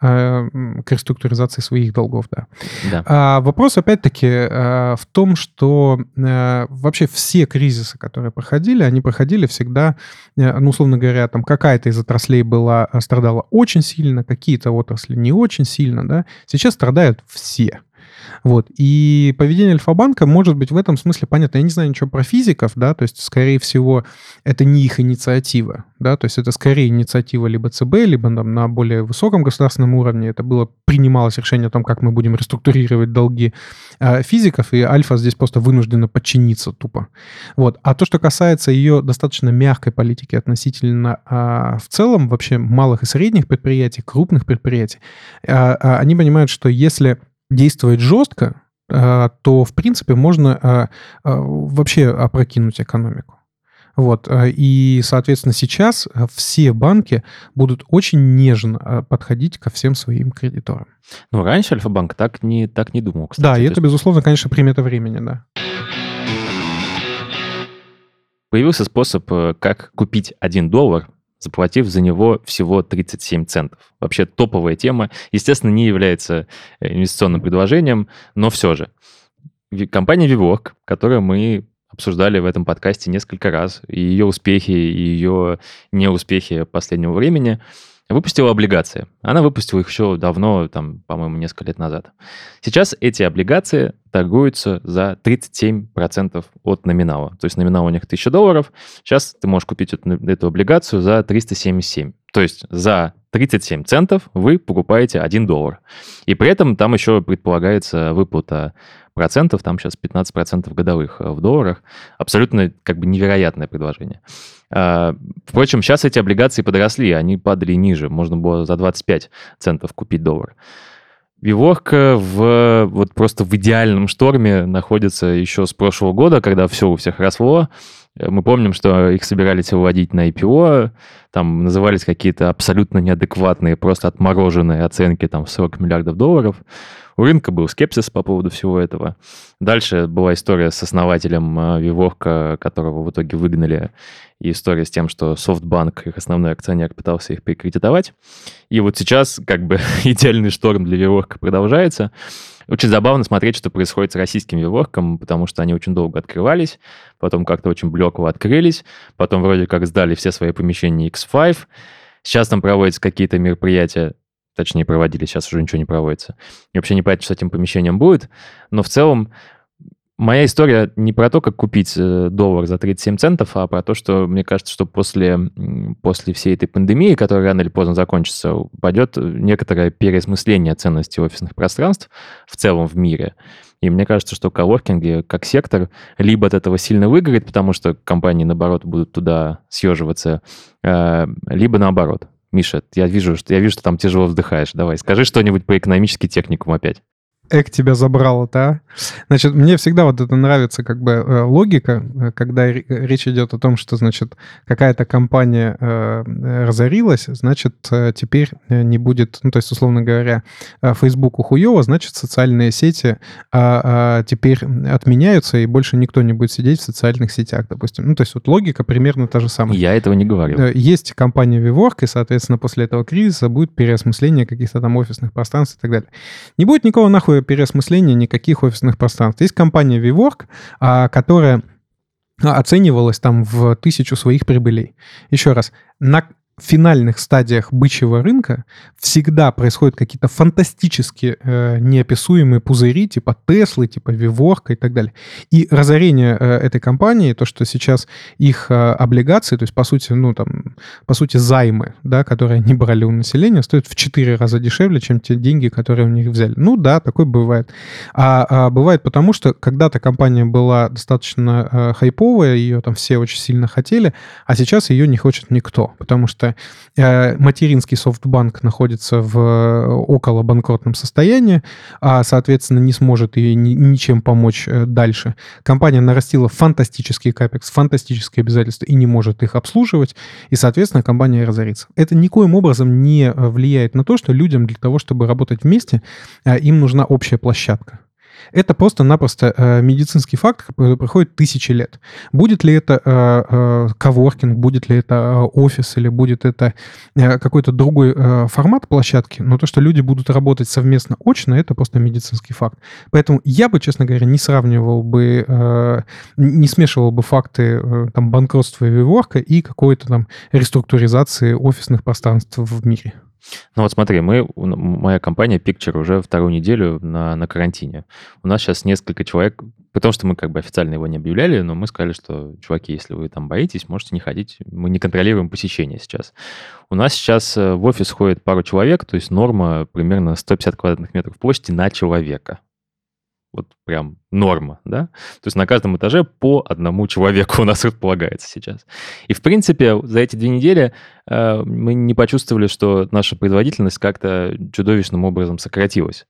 э, к реструктуризации своих долгов, да.
Да.
А вопрос, опять-таки, э, в том, что э, вообще все кризисы, которые проходили, они проходили всегда, э, ну, условно говоря, там какая-то из отраслей была, э, страдала очень сильно, какие-то отрасли не очень сильно, да. Сейчас страдают все. Вот. И поведение Альфа-банка может быть в этом смысле понятно. Я не знаю ничего про физиков, да, то есть, скорее всего, это не их инициатива, да, то есть это скорее инициатива либо ЦБ, либо там, на более высоком государственном уровне. Это было, принималось решение о том, как мы будем реструктурировать долги э, физиков, и Альфа здесь просто вынуждена подчиниться тупо. Вот. А то, что касается ее достаточно мягкой политики относительно э, в целом вообще малых и средних предприятий, крупных предприятий, э, э, они понимают, что если действовать жестко, э, то, в принципе, можно э, э, вообще опрокинуть экономику. Вот. И, соответственно, сейчас все банки будут очень нежно подходить ко всем своим кредиторам.
Ну, раньше Альфа-банк так не, так не думал,
кстати. Да, и это, есть... безусловно, конечно, примета времени, да.
Появился способ, как купить один доллар заплатив за него всего 37 центов. Вообще топовая тема. Естественно, не является э, инвестиционным предложением, но все же. Компания ViVork, которую мы обсуждали в этом подкасте несколько раз, и ее успехи, и ее неуспехи последнего времени – выпустила облигации. Она выпустила их еще давно, там, по-моему, несколько лет назад. Сейчас эти облигации торгуются за 37% от номинала. То есть номинал у них 1000 долларов. Сейчас ты можешь купить эту, эту облигацию за 377. То есть за 37 центов вы покупаете 1 доллар. И при этом там еще предполагается выплата процентов, там сейчас 15 процентов годовых э, в долларах. Абсолютно как бы невероятное предложение. А, впрочем, сейчас эти облигации подросли, они падали ниже. Можно было за 25 центов купить доллар. Виворка в, вот просто в идеальном шторме находится еще с прошлого года, когда все у всех росло. Мы помним, что их собирались выводить на IPO, там назывались какие-то абсолютно неадекватные, просто отмороженные оценки там 40 миллиардов долларов. У рынка был скепсис по поводу всего этого. Дальше была история с основателем а, Виворка, которого в итоге выгнали, и история с тем, что SoftBank, их основной акционер, пытался их прекредитовать. И вот сейчас как бы *laughs* идеальный шторм для Виворка продолжается. Очень забавно смотреть, что происходит с российским Виворком, потому что они очень долго открывались, потом как-то очень блекло открылись, потом вроде как сдали все свои помещения X5, Сейчас там проводятся какие-то мероприятия точнее, проводили, сейчас уже ничего не проводится. И вообще не понятно, что с этим помещением будет. Но в целом моя история не про то, как купить э, доллар за 37 центов, а про то, что мне кажется, что после, после всей этой пандемии, которая рано или поздно закончится, пойдет некоторое переосмысление ценности офисных пространств в целом в мире. И мне кажется, что коворкинги как сектор либо от этого сильно выиграет, потому что компании, наоборот, будут туда съеживаться, э, либо наоборот. Миша, я вижу, что я вижу, что там тяжело вздыхаешь. Давай, скажи что-нибудь по экономический техникум опять.
Эк тебя забрало-то, а? Значит, мне всегда вот это нравится как бы э, логика, э, когда речь идет о том, что, значит, какая-то компания э, разорилась, значит, теперь не будет, ну, то есть, условно говоря, Facebook хуево, значит, социальные сети а, а, теперь отменяются, и больше никто не будет сидеть в социальных сетях, допустим. Ну, то есть, вот логика примерно та же самая.
Я этого не говорил.
Есть компания WeWork, и, соответственно, после этого кризиса будет переосмысление каких-то там офисных пространств и так далее. Не будет никого нахуй никакого переосмысления никаких офисных пространств. Есть компания WeWork, а, которая оценивалась там в тысячу своих прибылей. Еще раз, на финальных стадиях бычьего рынка всегда происходят какие-то фантастически э, неописуемые пузыри, типа Теслы, типа Виворка и так далее. И разорение э, этой компании, то, что сейчас их э, облигации, то есть, по сути, ну, там, по сути, займы, да, которые они брали у населения, стоят в 4 раза дешевле, чем те деньги, которые у них взяли. Ну, да, такое бывает. А, а бывает потому, что когда-то компания была достаточно э, хайповая, ее там все очень сильно хотели, а сейчас ее не хочет никто, потому что что э, материнский софтбанк находится в э, около банкротном состоянии, а, соответственно, не сможет и ни, ничем помочь э, дальше. Компания нарастила фантастический капекс, фантастические обязательства и не может их обслуживать, и, соответственно, компания разорится. Это никоим образом не влияет на то, что людям для того, чтобы работать вместе, им нужна общая площадка. Это просто-напросто э, медицинский факт, который проходит тысячи лет. Будет ли это э, э, коворкинг, будет ли это офис или будет это какой-то другой формат площадки, но то, что люди будут работать совместно очно, это просто медицинский факт. Поэтому я бы, честно говоря, не сравнивал бы, не смешивал бы факты там банкротства и виворка и какой-то там реструктуризации офисных пространств в мире.
Ну вот смотри, мы, моя компания Picture уже вторую неделю на, на карантине. У нас сейчас несколько человек, потому что мы как бы официально его не объявляли, но мы сказали, что, чуваки, если вы там боитесь, можете не ходить. Мы не контролируем посещение сейчас. У нас сейчас э, в офис ходит пару человек, то есть норма примерно 150 квадратных метров площади на человека вот прям норма, да? То есть на каждом этаже по одному человеку *laughs* у нас располагается сейчас. И, в принципе, за эти две недели э, мы не почувствовали, что наша производительность как-то чудовищным образом сократилась.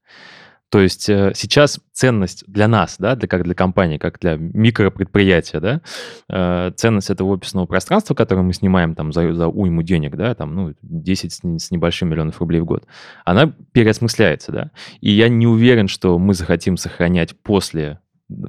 То есть э, сейчас ценность для нас, да, для, как для компании, как для микропредприятия, да, э, ценность этого офисного пространства, которое мы снимаем там за, за уйму денег, да, там, ну, 10 с, с небольшим миллионов рублей в год, она переосмысляется, да. И я не уверен, что мы захотим сохранять после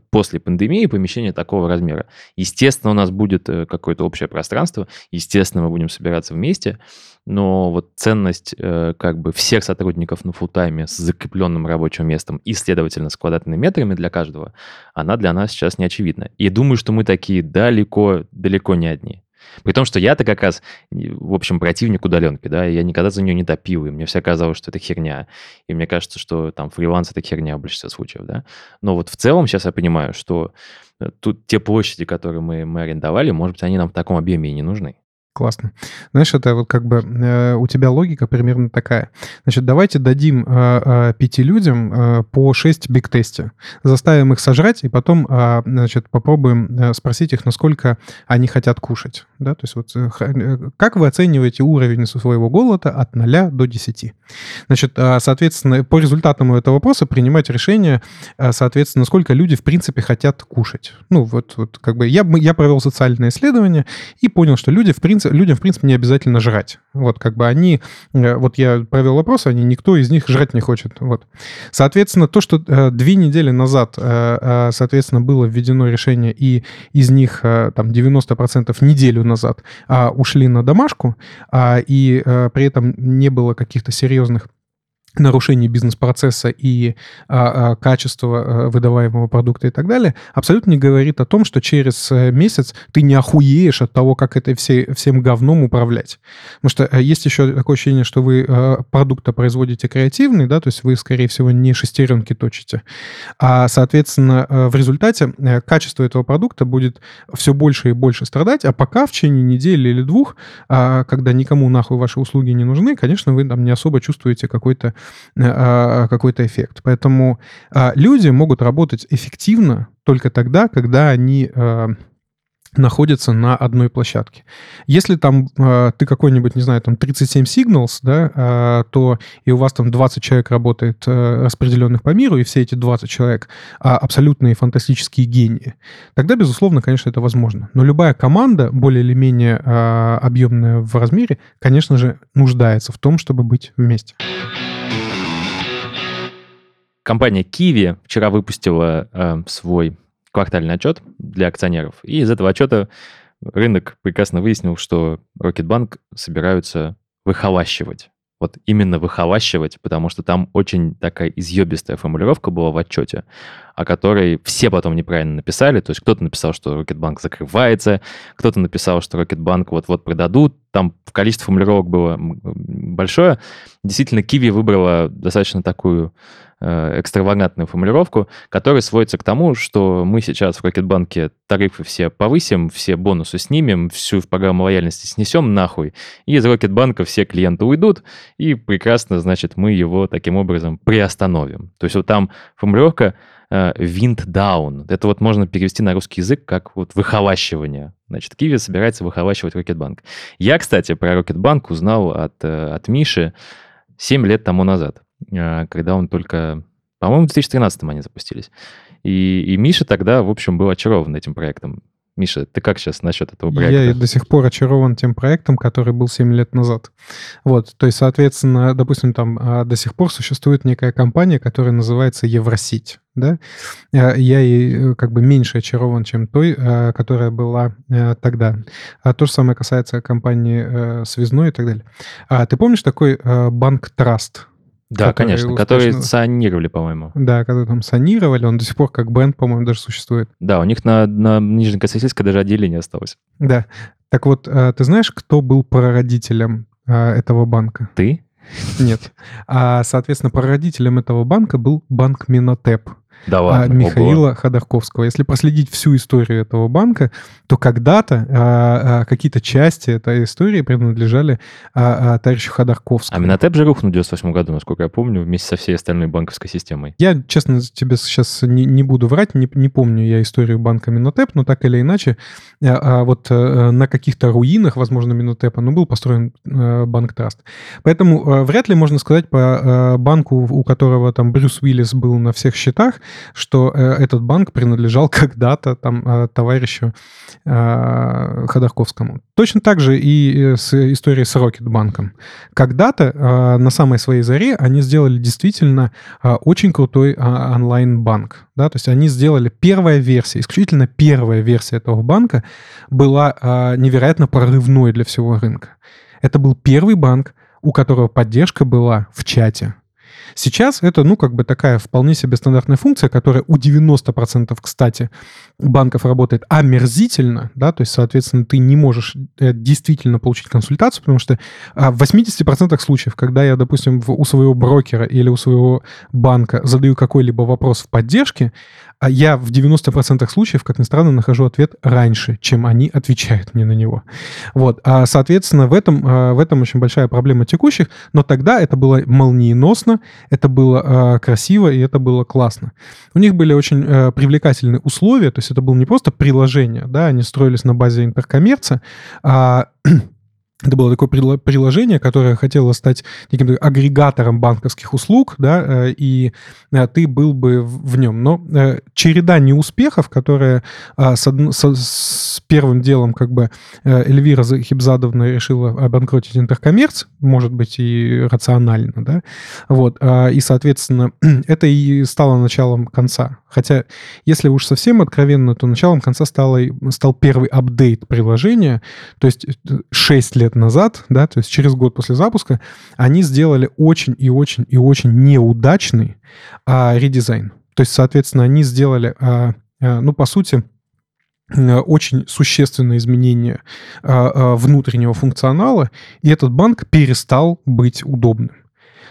после пандемии помещение такого размера. Естественно, у нас будет э, какое-то общее пространство, естественно, мы будем собираться вместе, но вот ценность э, как бы всех сотрудников на фултайме с закрепленным рабочим местом и, следовательно, с квадратными метрами для каждого, она для нас сейчас не очевидна. И думаю, что мы такие далеко, далеко не одни. При том, что я-то как раз, в общем, противник удаленки, да, я никогда за нее не топил, и мне все казалось, что это херня. И мне кажется, что там фриланс — это херня в большинстве случаев, да. Но вот в целом сейчас я понимаю, что э, тут те площади, которые мы, мы арендовали, может быть, они нам в таком объеме и не нужны.
Классно. Знаешь, это вот как бы э, у тебя логика примерно такая. Значит, давайте дадим э, э, пяти людям э, по шесть биг-тесте, заставим их сожрать, и потом, э, значит, попробуем э, спросить их, насколько они хотят кушать. Да? То есть вот э, э как вы оцениваете уровень своего голода от 0 до 10? Значит, э, соответственно, по результатам этого вопроса принимать решение, э, соответственно, сколько люди, в принципе, хотят кушать. Ну, вот, вот как бы я, я провел социальное исследование и понял, что люди, в принципе, людям, в принципе, не обязательно жрать. Вот как бы они... Э, вот я провел опрос, они, никто из них жрать не хочет. Вот. Соответственно, то, что э, две недели назад, э, соответственно, было введено решение, и из них там 90% неделю назад а, ушли на домашку, а, и при этом не было каких-то серьезных нарушение бизнес-процесса и а, а, качества а, выдаваемого продукта и так далее, абсолютно не говорит о том, что через э, месяц ты не охуеешь от того, как это все, всем говном управлять. Потому что э, есть еще такое ощущение, что вы а, продукт производите креативный, да, то есть вы, скорее всего, не шестеренки точите, а, соответственно, в результате качество этого продукта будет все больше и больше страдать, а пока в течение недели или двух, а, когда никому нахуй ваши услуги не нужны, конечно, вы там не особо чувствуете какой-то какой-то эффект. Поэтому а, люди могут работать эффективно только тогда, когда они а, находятся на одной площадке. Если там э, ты какой-нибудь, не знаю, там 37 signals, да, э, то и у вас там 20 человек работает э, распределенных по миру, и все эти 20 человек э, абсолютные фантастические гении, тогда, безусловно, конечно, это возможно. Но любая команда, более или менее э, объемная в размере, конечно же, нуждается в том, чтобы быть вместе.
Компания Kiwi вчера выпустила э, свой квартальный отчет для акционеров. И из этого отчета рынок прекрасно выяснил, что Рокетбанк собираются выхолащивать. Вот именно выхолащивать, потому что там очень такая изъебистая формулировка была в отчете, о которой все потом неправильно написали. То есть кто-то написал, что Рокетбанк закрывается, кто-то написал, что Рокетбанк вот-вот продадут. Там количество формулировок было большое. Действительно, Киви выбрала достаточно такую Э, экстравагантную формулировку, которая сводится к тому, что мы сейчас в Рокетбанке тарифы все повысим, все бонусы снимем, всю программу лояльности снесем нахуй, и из Рокетбанка все клиенты уйдут, и прекрасно, значит, мы его таким образом приостановим. То есть вот там формулировка wind down. Это вот можно перевести на русский язык как вот выхолащивание. Значит, Киви собирается выхолащивать Рокетбанк. Я, кстати, про Рокетбанк узнал от, э, от Миши 7 лет тому назад. А, когда он только... По-моему, в 2013 они запустились. И, и Миша тогда, в общем, был очарован этим проектом. Миша, ты как сейчас насчет этого проекта?
Я до сих пор очарован тем проектом, который был 7 лет назад. Вот, то есть, соответственно, допустим, там а, до сих пор существует некая компания, которая называется Евросеть, да? Я ей э, как бы меньше очарован, чем той, а, которая была э, тогда. А то же самое касается компании э, Связной и так далее. А ты помнишь такой банк Траст?
Да, конечно, успешно... которые санировали, по-моему.
Да, которые там санировали, он до сих пор как бренд, по-моему, даже существует.
Да, у них на, на Нижней Кососельской даже отделение осталось.
Да. Так вот, а, ты знаешь, кто был прародителем а, этого банка?
Ты?
Нет. А, соответственно, прародителем этого банка был банк Минотеп.
Да
а,
ладно.
Михаила Ходорковского. Если проследить всю историю этого банка, то когда-то а, а, какие-то части этой истории принадлежали а, а, товарищу
А
Ходорковскому.
Минотеп же рухнул в 98 году, насколько я помню, вместе со всей остальной банковской системой.
Я, честно, тебе сейчас не, не буду врать, не, не помню я историю банка Минотеп, но так или иначе, а, а, вот а, на каких-то руинах, возможно, Минотепа, ну, был построен а, банк Траст. Поэтому а, вряд ли можно сказать по а, банку, у которого там Брюс Уиллис был на всех счетах, что э, этот банк принадлежал *laughs* когда-то там э, товарищу э, Ходорковскому. Точно так же и с историей с Рокетбанком. Когда-то на самой своей заре они сделали действительно очень крутой э, онлайн-банк. Да? То есть они сделали первая версия, исключительно первая версия этого банка была невероятно прорывной для всего рынка. Это был первый банк, у которого поддержка была в чате. Сейчас это, ну, как бы такая вполне себе стандартная функция, которая у 90%, кстати, банков работает омерзительно, да, то есть, соответственно, ты не можешь э, действительно получить консультацию, потому что а, в 80% случаев, когда я, допустим, у своего брокера или у своего банка задаю какой-либо вопрос в поддержке, а я в 90% случаев, как ни странно, нахожу ответ раньше, чем они отвечают мне на него. Вот, а, соответственно, в этом, а, в этом очень большая проблема текущих, но тогда это было молниеносно, это было красиво и это было классно. У них были очень э, привлекательные условия, то есть это было не просто приложение, да, они строились на базе интеркоммерца, а *clears throat* это было такое прило- приложение, которое хотело стать неким агрегатором банковских услуг, да, э, и э, ты был бы в нем. Но э, череда неуспехов, которая с, со- с первым делом как бы Эльвира Захибзадовна решила обанкротить интеркоммерц, может быть, и рационально, да, вот, и, соответственно, *clears throat* это и стало началом конца. Хотя, если уж совсем откровенно, то началом конца стало, стал первый апдейт приложения, то есть 6 лет назад, да, то есть через год после запуска, они сделали очень и очень и очень неудачный а, редизайн. То есть, соответственно, они сделали, а, а, ну, по сути, очень существенное изменение а, а, внутреннего функционала, и этот банк перестал быть удобным.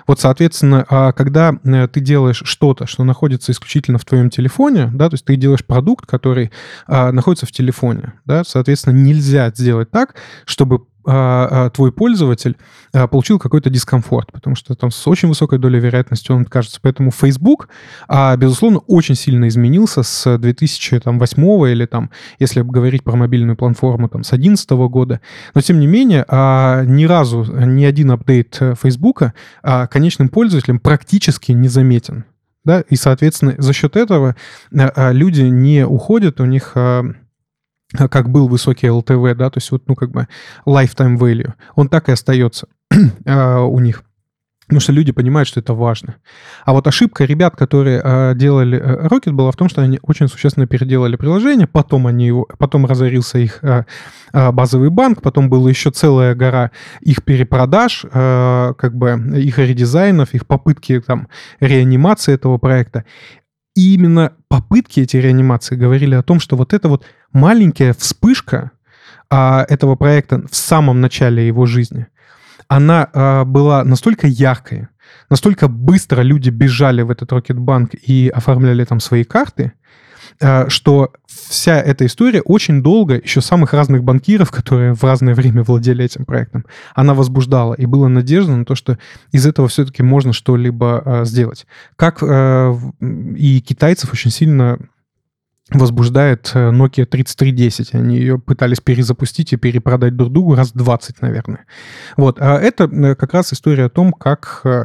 Вот, соответственно, а, когда э, ты делаешь что-то, что находится исключительно в твоем телефоне, да, то есть ты делаешь продукт, который находится в телефоне, да, соответственно, нельзя сделать так, чтобы твой пользователь а, получил какой-то дискомфорт, потому что там с очень высокой долей вероятности он откажется. Поэтому Facebook, а, безусловно, очень сильно изменился с 2008 или там, если говорить про мобильную платформу, там, с 2011 года. Но, тем не менее, а, ни разу ни один апдейт э, Facebook а, конечным пользователям практически не заметен. Да? И, соответственно, за счет этого а, а, люди не уходят, у них а, а, как был высокий LTV, да, то есть вот, ну, как бы lifetime value, он так и остается а, *clears throat* у них. Потому что люди понимают, что это важно. А вот ошибка ребят, которые а, делали э, Rocket, была в том, что они очень существенно переделали приложение, потом они его, потом разорился их а, а, базовый банк, потом была еще целая гора их перепродаж, а, как бы их редизайнов, их попытки там реанимации этого проекта. И именно попытки эти реанимации говорили о том, что вот эта вот маленькая вспышка а, этого проекта в самом начале его жизни, она а, была настолько яркой, настолько быстро люди бежали в этот Рокетбанк и оформляли там свои карты, что вся эта история очень долго, еще самых разных банкиров, которые в разное время владели этим проектом, она возбуждала. И была надежда на то, что из этого все-таки можно что-либо а, сделать. Как а, и китайцев очень сильно возбуждает э, Nokia 3310. Они ее пытались перезапустить и перепродать друг другу раз 20, наверное. Вот. А это как раз история о том, как э,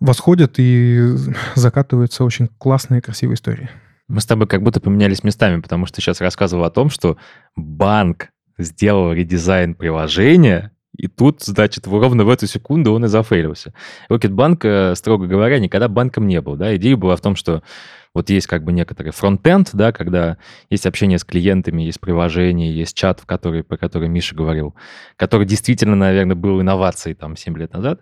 восходят и закатываются очень классные, красивые истории.
Мы с тобой как будто поменялись местами, потому что сейчас рассказывал о том, что банк сделал редизайн приложения, и тут, значит, ровно в эту секунду он и зафейлился. Рокетбанк, э, строго говоря, никогда банком не был. Да? Идея была в том, что Вот есть как бы некоторый фронтенд, да, когда есть общение с клиентами, есть приложение, есть чат, в который, про который Миша говорил, который действительно, наверное, был инновацией там 7 лет назад.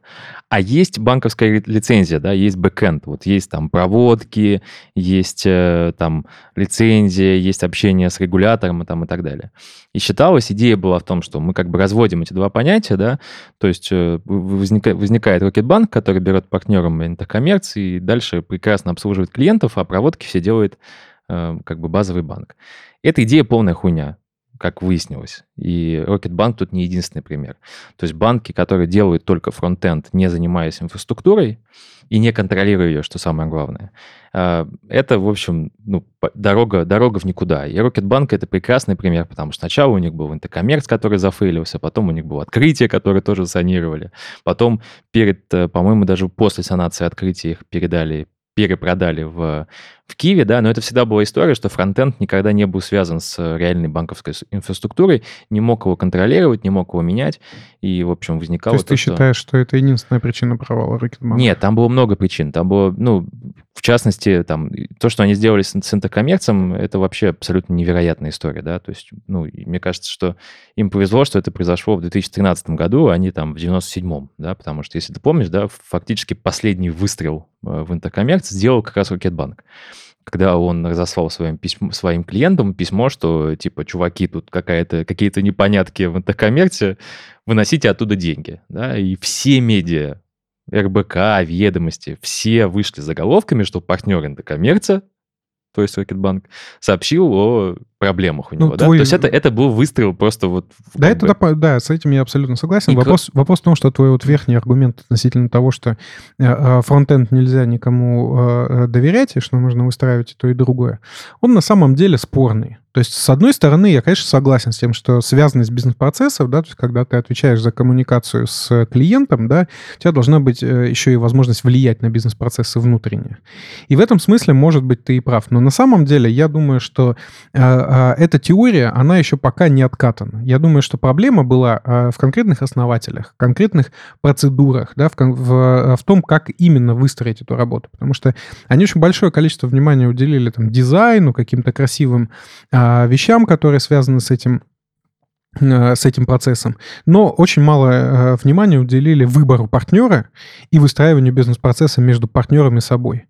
А есть банковская лицензия, да, есть бэкенд. Вот есть там проводки, есть э, там лицензия, есть общение с регулятором и, там, и так далее. И считалось, идея была в том, что мы как бы разводим эти два понятия, да, то есть э, возникает, возникает Рокетбанк, который берет партнером Интеркоммерц и и дальше прекрасно обслуживает клиентов, а проводки все делает э, как бы базовый банк. Эта идея полная хуйня как выяснилось. И Рокетбанк тут не единственный пример. То есть банки, которые делают только фронтенд, не занимаясь инфраструктурой и не контролируя ее, что самое главное, э, это, в общем, ну, дорога, дорога в никуда. И Рокетбанк это прекрасный пример, потому что сначала у них был интеркоммерц, который зафейлился, потом у них было открытие, которое тоже санировали. Потом перед, э, по-моему, даже после санации открытия их передали перепродали в, в Киви, да, но это всегда была история, что фронтенд никогда не был связан с реальной банковской инфраструктурой, не мог его контролировать, не мог его менять, и, в общем, возникало...
То есть то, ты считаешь, что... что это единственная причина провала Рокетбанка?
Нет, там было много причин. Там было, ну, в частности, там, то, что они сделали с, с интеркоммерцем, это вообще абсолютно невероятная история, да, то есть, ну, мне кажется, что им повезло, что это произошло в 2013 году, а не там в 97-м, да, потому что, если ты помнишь, да, фактически последний выстрел э, в интеркоммерц сделал как раз Рокетбанк когда он разослал своим, письмо, своим клиентам письмо, что, типа, чуваки, тут какая-то, какие-то непонятки в интеркоммерте, выносите оттуда деньги, да, и все медиа РБК, ведомости, все вышли заголовками, что партнер Индокоммерца, то есть Рокетбанк, сообщил о проблемах у ну, него. Ну, да? твой... То есть это, это был выстрел просто вот...
Да, это, бы... да, с этим я абсолютно согласен. И вопрос, к... вопрос в том, что твой вот верхний аргумент относительно того, что э, э, фронтенд нельзя никому э, доверять, и что нужно выстраивать и то, и другое, он на самом деле спорный. То есть, с одной стороны, я, конечно, согласен с тем, что связанность бизнес-процессов, да, то есть, когда ты отвечаешь за коммуникацию с клиентом, да, у тебя должна быть еще и возможность влиять на бизнес-процессы внутренние. И в этом смысле, может быть, ты и прав. Но на самом деле, я думаю, что а, эта теория, она еще пока не откатана. Я думаю, что проблема была а, в конкретных основателях, конкретных процедурах, да, в, в, в том, как именно выстроить эту работу. Потому что они очень большое количество внимания уделили там, дизайну, каким-то красивым а, вещам, которые связаны с этим Э, с этим процессом. Но очень мало э, внимания уделили выбору партнера и выстраиванию бизнес-процесса между партнерами собой.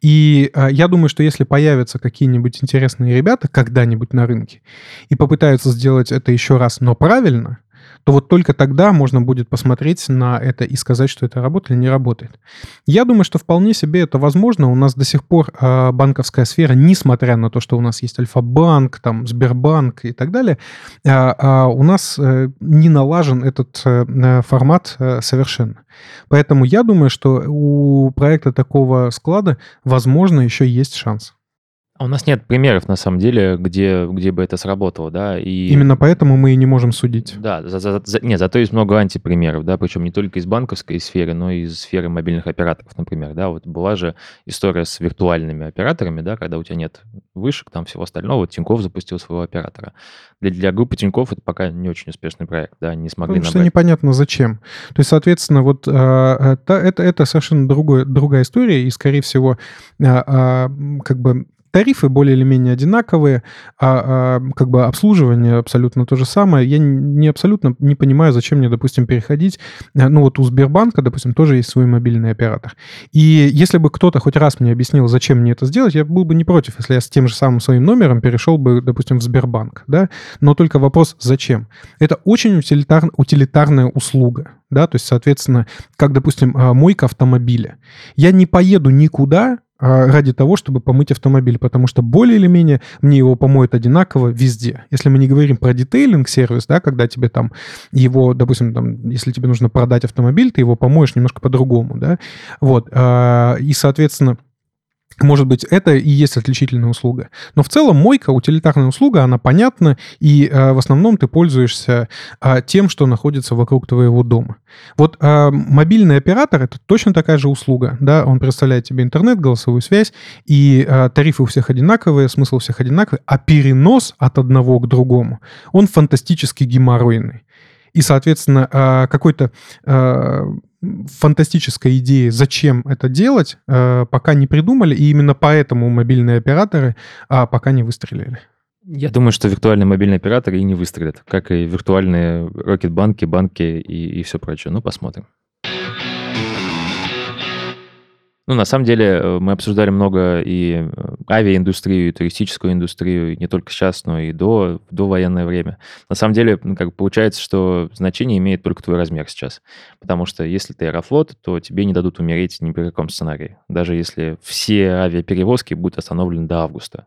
И э, я думаю, что если появятся какие-нибудь интересные ребята когда-нибудь на рынке и попытаются сделать это еще раз, но правильно, то вот только тогда можно будет посмотреть на это и сказать, что это работает или не работает. Я думаю, что вполне себе это возможно. У нас до сих пор э, банковская сфера, несмотря на то, что у нас есть Альфа-банк, там, Сбербанк и так далее, э, э, у нас э, не налажен этот э, формат э, совершенно. Поэтому я думаю, что у проекта такого склада, возможно, еще есть шанс.
А у нас нет примеров, на самом деле, где, где бы это сработало, да, и...
Именно поэтому мы и не можем судить.
Да, за, за, за, нет, зато есть много антипримеров, да, причем не только из банковской сферы, но и из сферы мобильных операторов, например, да, вот была же история с виртуальными операторами, да, когда у тебя нет вышек, там всего остального, вот Тиньков запустил своего оператора. Для, для группы Тиньков это пока не очень успешный проект, да, не смогли
Потому набрать. что непонятно зачем. То есть, соответственно, вот а, это, это, это совершенно другой, другая история, и, скорее всего, а, а, как бы тарифы более или менее одинаковые, а, а как бы обслуживание абсолютно то же самое. Я не абсолютно не понимаю, зачем мне, допустим, переходить. Э, ну вот у Сбербанка, допустим, тоже есть свой мобильный оператор. И если бы кто-то хоть раз мне объяснил, зачем мне это сделать, я был бы не против, если я с тем же самым своим номером перешел бы, допустим, в Сбербанк, да. Но только вопрос, зачем? Это очень утилитар, утилитарная услуга, да, то есть, соответственно, как, допустим, а, мойка автомобиля. Я не поеду никуда, ради того, чтобы помыть автомобиль, потому что более или менее мне его помоют одинаково везде. Если мы не говорим про детейлинг-сервис, да, когда тебе там его, допустим, там, если тебе нужно продать автомобиль, ты его помоешь немножко по-другому, да, вот, а, и, соответственно, может быть, это и есть отличительная услуга. Но в целом мойка, утилитарная услуга, она понятна, и э, в основном ты пользуешься э, тем, что находится вокруг твоего дома. Вот э, мобильный оператор — это точно такая же услуга. Да? Он предоставляет тебе интернет, голосовую связь, и э, тарифы у всех одинаковые, смысл у всех одинаковый, а перенос от одного к другому, он фантастически геморройный. И, соответственно, какой-то фантастической идеи, зачем это делать, э, пока не придумали, и именно поэтому мобильные операторы а, пока не выстрелили.
Я думаю, что виртуальные мобильные операторы и не выстрелят, как и виртуальные рокет-банки, банки и, и все прочее. Ну, посмотрим. Ну, на самом деле, э, мы обсуждали много и э, авиаиндустрию, и туристическую индустрию, не только сейчас, но и до, до военное время. На самом деле, как получается, что значение имеет только твой размер сейчас. Потому что если ты аэрофлот, то тебе не дадут умереть ни при каком сценарии. Даже если все авиаперевозки будут остановлены до августа.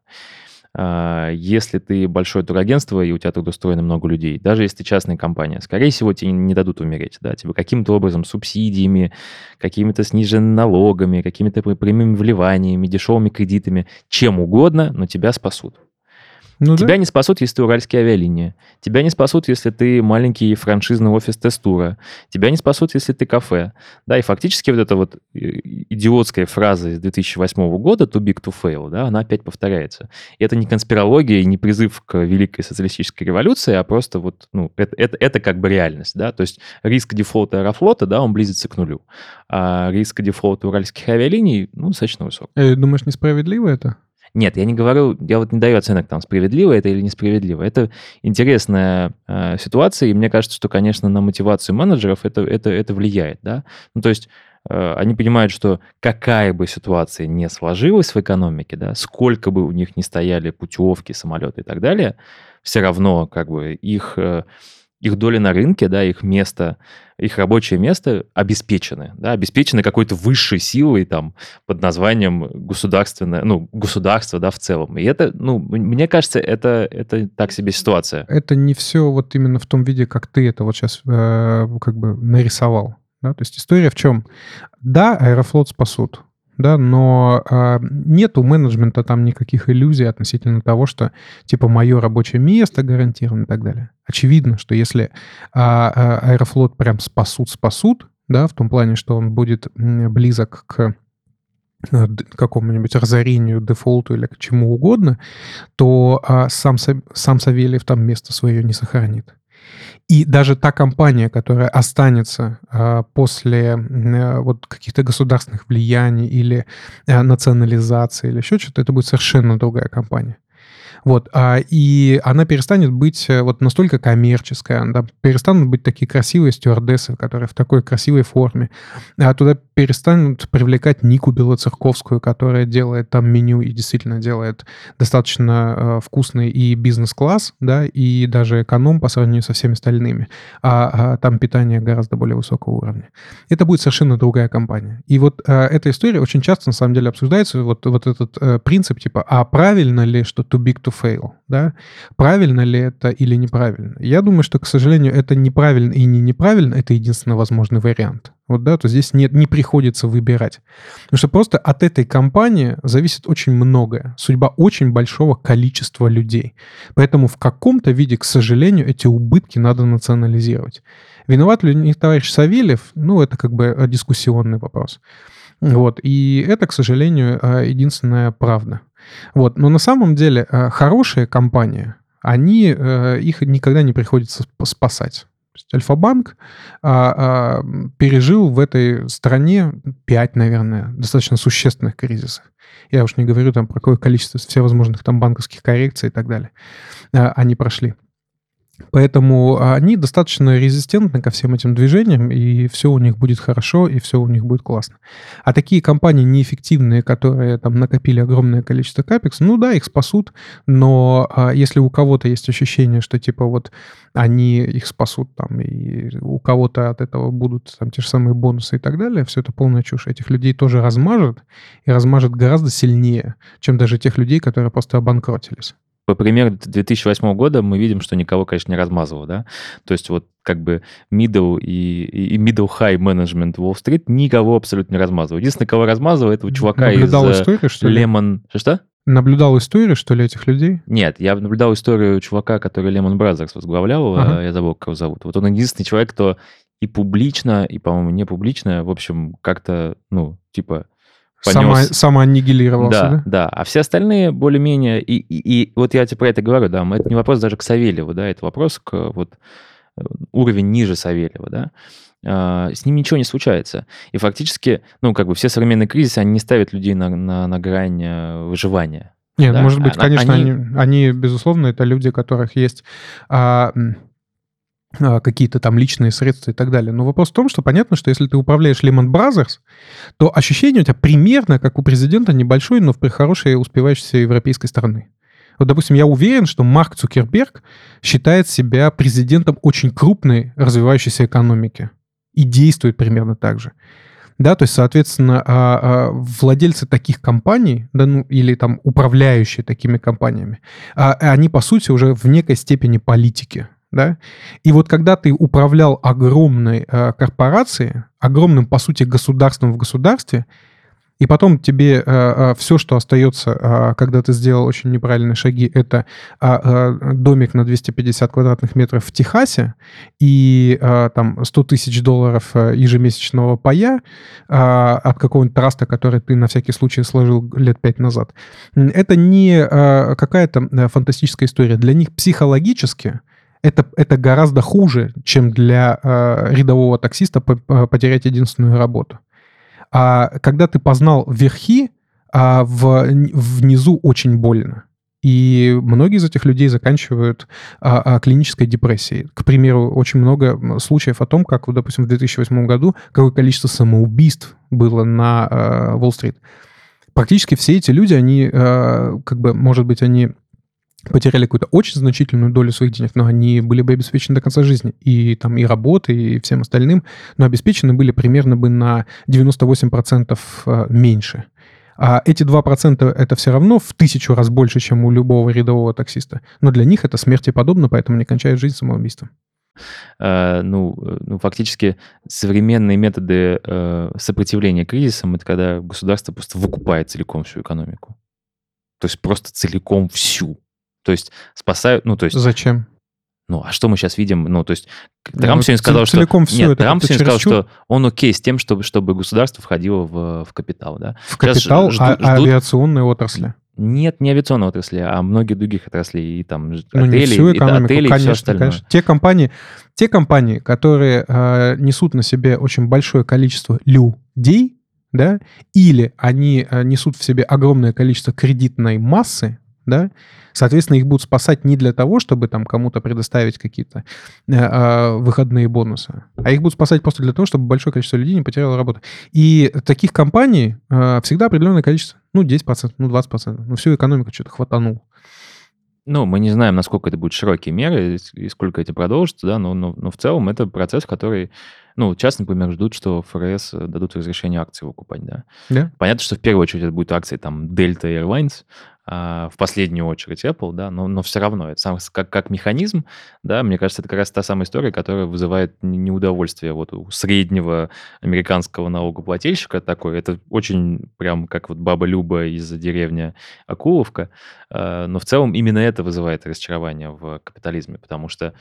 А, если ты большое турагентство, и у тебя тут устроено много людей, даже если ты частная компания, скорее всего, тебе не дадут умереть, да, тебе каким-то образом субсидиями, какими-то сниженными налогами, какими-то прямыми вливаниями, дешевыми кредитами, чем угодно, но тебя спасут. Ну, Тебя да. не спасут, если ты уральские авиалинии. Тебя не спасут, если ты маленький франшизный офис тестура. Тебя не спасут, если ты кафе. Да, и фактически вот эта вот э, идиотская фраза из 2008 года «too big to fail», да, она опять повторяется. И это не конспирология и не призыв к великой социалистической революции, а просто вот, ну, это, это, это как бы реальность, да, то есть риск дефолта Аэрофлота, да, он близится к нулю, а риск дефолта уральских авиалиний, ну, достаточно высок.
Э, думаешь, несправедливо это?
Нет, я не говорю, я вот не даю оценок, там, справедливо это или несправедливо. Это интересная э, ситуация, и мне кажется, что, конечно, на мотивацию менеджеров это, это, это влияет, да. Ну, то есть э, они понимают, что какая бы ситуация не сложилась в экономике, да, сколько бы у них ни стояли путевки, самолеты и так далее, все равно как бы их... Э, их доля на рынке, да, их место, их рабочее место обеспечены, да, обеспечены какой-то высшей силой там под названием государственное, ну, государство, да, в целом. И это, ну, мне кажется, это, это так себе ситуация.
Это не все вот именно в том виде, как ты это вот сейчас э, как бы нарисовал. Да? То есть история в чем? Да, Аэрофлот спасут, да, но э, нет у менеджмента там никаких иллюзий относительно того, что типа мое рабочее место гарантировано и так далее. Очевидно, что если э, Аэрофлот прям спасут, спасут, да, в том плане, что он будет близок к а, какому-нибудь разорению, дефолту или к чему угодно, то а, сам, сам Савельев там место свое не сохранит. И даже та компания, которая останется э, после э, вот каких-то государственных влияний или э, национализации или еще что-то, это будет совершенно другая компания. Вот, а, и она перестанет быть э, вот настолько коммерческая, да, перестанут быть такие красивые стюардессы, которые в такой красивой форме. А туда перестанут привлекать Нику Белоцерковскую, которая делает там меню и действительно делает достаточно э, вкусный и бизнес-класс, да, и даже эконом по сравнению со всеми остальными. А, а там питание гораздо более высокого уровня. Это будет совершенно другая компания. И вот э, эта история очень часто на самом деле обсуждается, вот, вот этот э, принцип типа, а правильно ли, что too big to fail, да? Правильно ли это или неправильно? Я думаю, что, к сожалению, это неправильно и не неправильно, это единственно возможный вариант. Вот, да, то здесь нет, не приходится выбирать. Потому что просто от этой компании зависит очень многое. Судьба очень большого количества людей. Поэтому в каком-то виде, к сожалению, эти убытки надо национализировать. Виноват ли них товарищ Савельев? Ну, это как бы дискуссионный вопрос. Вот. И это, к сожалению, э, единственная правда. Вот. Но на самом деле э, хорошие компании, они, э, их никогда не приходится спасать. Альфа-банк а, а, пережил в этой стране 5, наверное, достаточно существенных кризисов. Я уж не говорю там про какое количество всевозможных там банковских коррекций и так далее. А, они прошли. Поэтому они достаточно резистентны ко всем этим движениям, и все у них будет хорошо, и все у них будет классно. А такие компании неэффективные, которые там накопили огромное количество капекс, ну да, их спасут, но а, если у кого-то есть ощущение, что типа вот они их спасут там, и у кого-то от этого будут там те же самые бонусы и так далее, все это полная чушь. Этих людей тоже размажет, и размажет гораздо сильнее, чем даже тех людей, которые просто обанкротились
по примеру 2008 года мы видим, что никого, конечно, не размазывал, да. То есть вот как бы middle и, и middle high management Wall Street никого абсолютно не размазывал. Единственное, кого размазывал, этого чувака
Наблюдал из историю, что
ли? Lemon... Что-что?
Наблюдал историю, что ли, этих людей?
Нет, я наблюдал историю чувака, который Lehman Brothers возглавлял, ага. я забыл, как его зовут. Вот он единственный человек, кто и публично, и, по-моему, не публично, в общем, как-то, ну, типа,
понес. Само, самоаннигилировался,
да? Да, да. А все остальные более-менее... И, и, и вот я тебе про это говорю, да, это не вопрос даже к Савельеву, да, это вопрос к вот э, уровень ниже Савельева, да. а, с ним ничего не случается. И фактически, ну, как бы все современные кризисы, они не ставят людей на, на, на грань э, выживания.
Нет, да? может быть, а, конечно, они... Они, они, безусловно, это люди, у которых есть а, какие-то там личные средства и так далее. Но вопрос в том, что понятно, что если ты управляешь Lehman Brothers, то ощущение у тебя примерно как у президента небольшой, но в хорошей успевающейся европейской страны. Вот, допустим, я уверен, что Марк Цукерберг считает себя президентом очень крупной развивающейся экономики и действует примерно так же. Да, то есть, соответственно, а, а, владельцы таких компаний, да, ну, или там управляющие такими компаниями, а, они, по сути, уже в некой степени политики. Да? И вот когда ты управлял огромной корпорацией, огромным, по сути, государством в государстве, и потом тебе э, э, все, что остается, э, когда ты сделал очень неправильные шаги, это домик на 250 квадратных метров в Техасе и там 100 тысяч долларов ежемесячного пая от какого-нибудь траста, который ты на всякий случай сложил лет пять назад. Это не какая-то фантастическая история. Для них психологически это, это гораздо хуже, чем для рядового таксиста потерять единственную работу. А когда ты познал верхи, а в, внизу очень больно. И многие из этих людей заканчивают а, а, клинической депрессией. К примеру, очень много случаев о том, как, допустим, в 2008 году какое количество самоубийств было на а, Уолл-стрит. Практически все эти люди, они, а, как бы, может быть, они потеряли какую-то очень значительную долю своих денег, но они были бы обеспечены до конца жизни. И там и работой, и всем остальным, но обеспечены были примерно бы на 98% э, меньше. А эти 2% это все равно в тысячу раз больше, чем у любого рядового таксиста. Но для них это смерти подобно, поэтому они кончают жизнь самоубийством.
Uh, ну, э, ну, фактически современные методы сопротивления кризисам это когда государство просто выкупает целиком всю экономику. То есть просто целиком всю. То есть спасают, ну, то есть...
Зачем?
Ну, а что мы сейчас видим? Ну, то есть Трамп ну, сегодня сказал, что...
Все
Нет, это Трамп сегодня сказал, что он окей с тем, чтобы, чтобы государство входило в, в капитал, да?
В капитал жду, а, ждут... авиационной отрасли?
Нет, не авиационной отрасли, а многих других отраслей, и там
ну, отели, не всю экономику, и, отели конечно, и все остальное. Конечно. Те компании, те компании, которые э, несут на себе очень большое количество людей, да, или они э, несут в себе огромное количество кредитной массы, да, соответственно, их будут спасать не для того, чтобы там кому-то предоставить какие-то э, э, выходные бонусы, а их будут спасать просто для того, чтобы большое количество людей не потеряло работу. И таких компаний э, всегда определенное количество, ну, 10%, ну, 20%, ну, всю экономику что-то хватанул.
Ну, мы не знаем, насколько это будут широкие меры и сколько это продолжится, да, но, но, но в целом это процесс, который, ну, сейчас, например, ждут, что ФРС дадут разрешение акции выкупать, да.
Да.
Понятно, что в первую очередь это будут акции там Delta Airlines, в последнюю очередь Apple, да, но, но все равно это сам, как, как механизм, да, мне кажется, это как раз та самая история, которая вызывает неудовольствие вот у среднего американского налогоплательщика такой. Это очень прям как вот баба Люба из деревни Акуловка, а, но в целом именно это вызывает разочарование в капитализме, потому что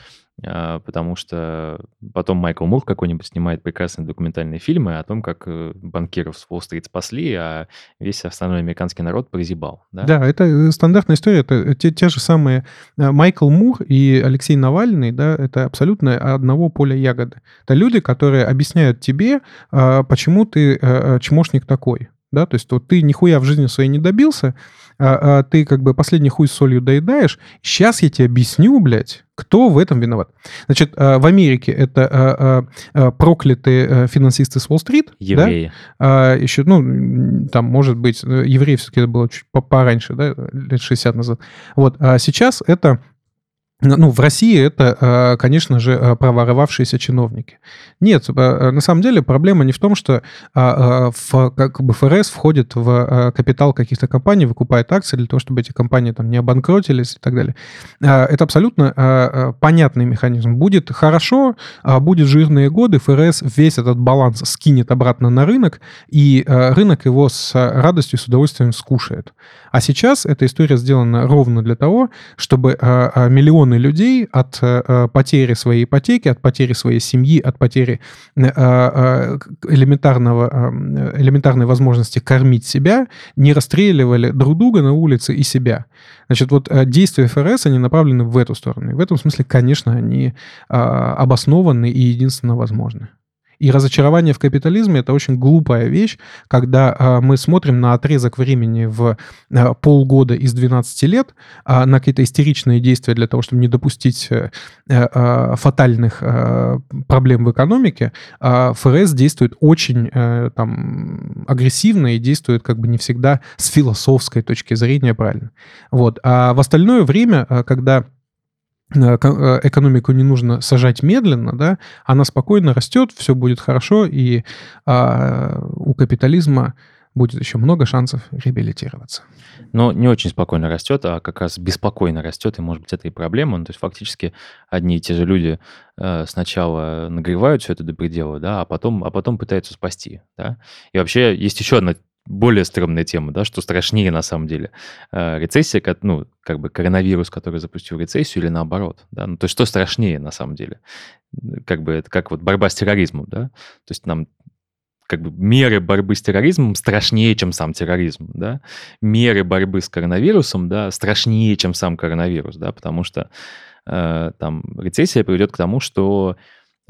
а, потому что потом Майкл Мур какой-нибудь снимает прекрасные документальные фильмы о том, как э, банкиров с Уолл-стрит спасли, а весь остальной американский народ прозябал.
Да, да это э, стандартная история. Это те, те же самые э, Майкл Мур и Алексей Навальный, да, это абсолютно одного поля ягоды. Это люди, которые объясняют тебе, а, почему ты чмошник такой. Да, то есть вот ты нихуя в жизни своей не добился, а, а ты как бы последний хуй с солью доедаешь. Сейчас я тебе объясню, блядь, кто в этом виноват. Значит, а, в Америке это а, а, проклятые финансисты с Уолл-стрит.
Евреи.
Да? Еще, ну, там, может быть, э, евреи все-таки это было чуть пораньше, да, лет 60 назад. Вот, а сейчас это ну, в России это, э, конечно же, э, проворовавшиеся чиновники. Нет, э, на самом деле проблема не в том, что в, как бы ФРС входит в капитал каких-то компаний, выкупает акции для того, чтобы эти компании там не обанкротились и так далее. Это абсолютно понятный механизм. Будет хорошо, будет жирные годы, ФРС весь этот баланс скинет обратно на рынок, и рынок его с радостью, с удовольствием скушает. А сейчас эта история сделана ровно для того, чтобы миллионы людей от э, э, потери своей ипотеки, от потери своей семьи, от потери э, элементарного, элементарной возможности кормить себя, не расстреливали друг друга на улице и себя. Значит, вот действия ФРС, они направлены в эту сторону. И в этом смысле, конечно, они обоснованы и единственно возможны. И разочарование в капитализме — это очень глупая вещь, когда а, мы смотрим на отрезок времени в а, полгода из 12 лет, а, на какие-то истеричные действия для того, чтобы не допустить э, э, фатальных проблем в экономике, ФРС действует очень э, там, агрессивно и действует как бы не всегда с философской точки зрения правильно. Вот. А в остальное время, когда экономику не нужно сажать медленно, да, она спокойно растет, все будет хорошо, и а, у капитализма будет еще много шансов реабилитироваться.
Но не очень спокойно растет, а как раз беспокойно растет, и, может быть, это и проблема. Ну, то есть фактически одни и те же люди э, сначала нагревают все это до предела, да, а потом, а потом пытаются спасти, да. И вообще есть еще одна более стрёмная тема, да, что страшнее на самом деле. Э, рецессия, ну, как бы коронавирус, который запустил рецессию, или наоборот, да, ну, то есть что страшнее на самом деле? Как бы это как вот борьба с терроризмом, да, то есть нам как бы меры борьбы с терроризмом страшнее, чем сам терроризм, да, меры борьбы с коронавирусом, да, страшнее, чем сам коронавирус, да, потому что э, там рецессия приведет к тому, что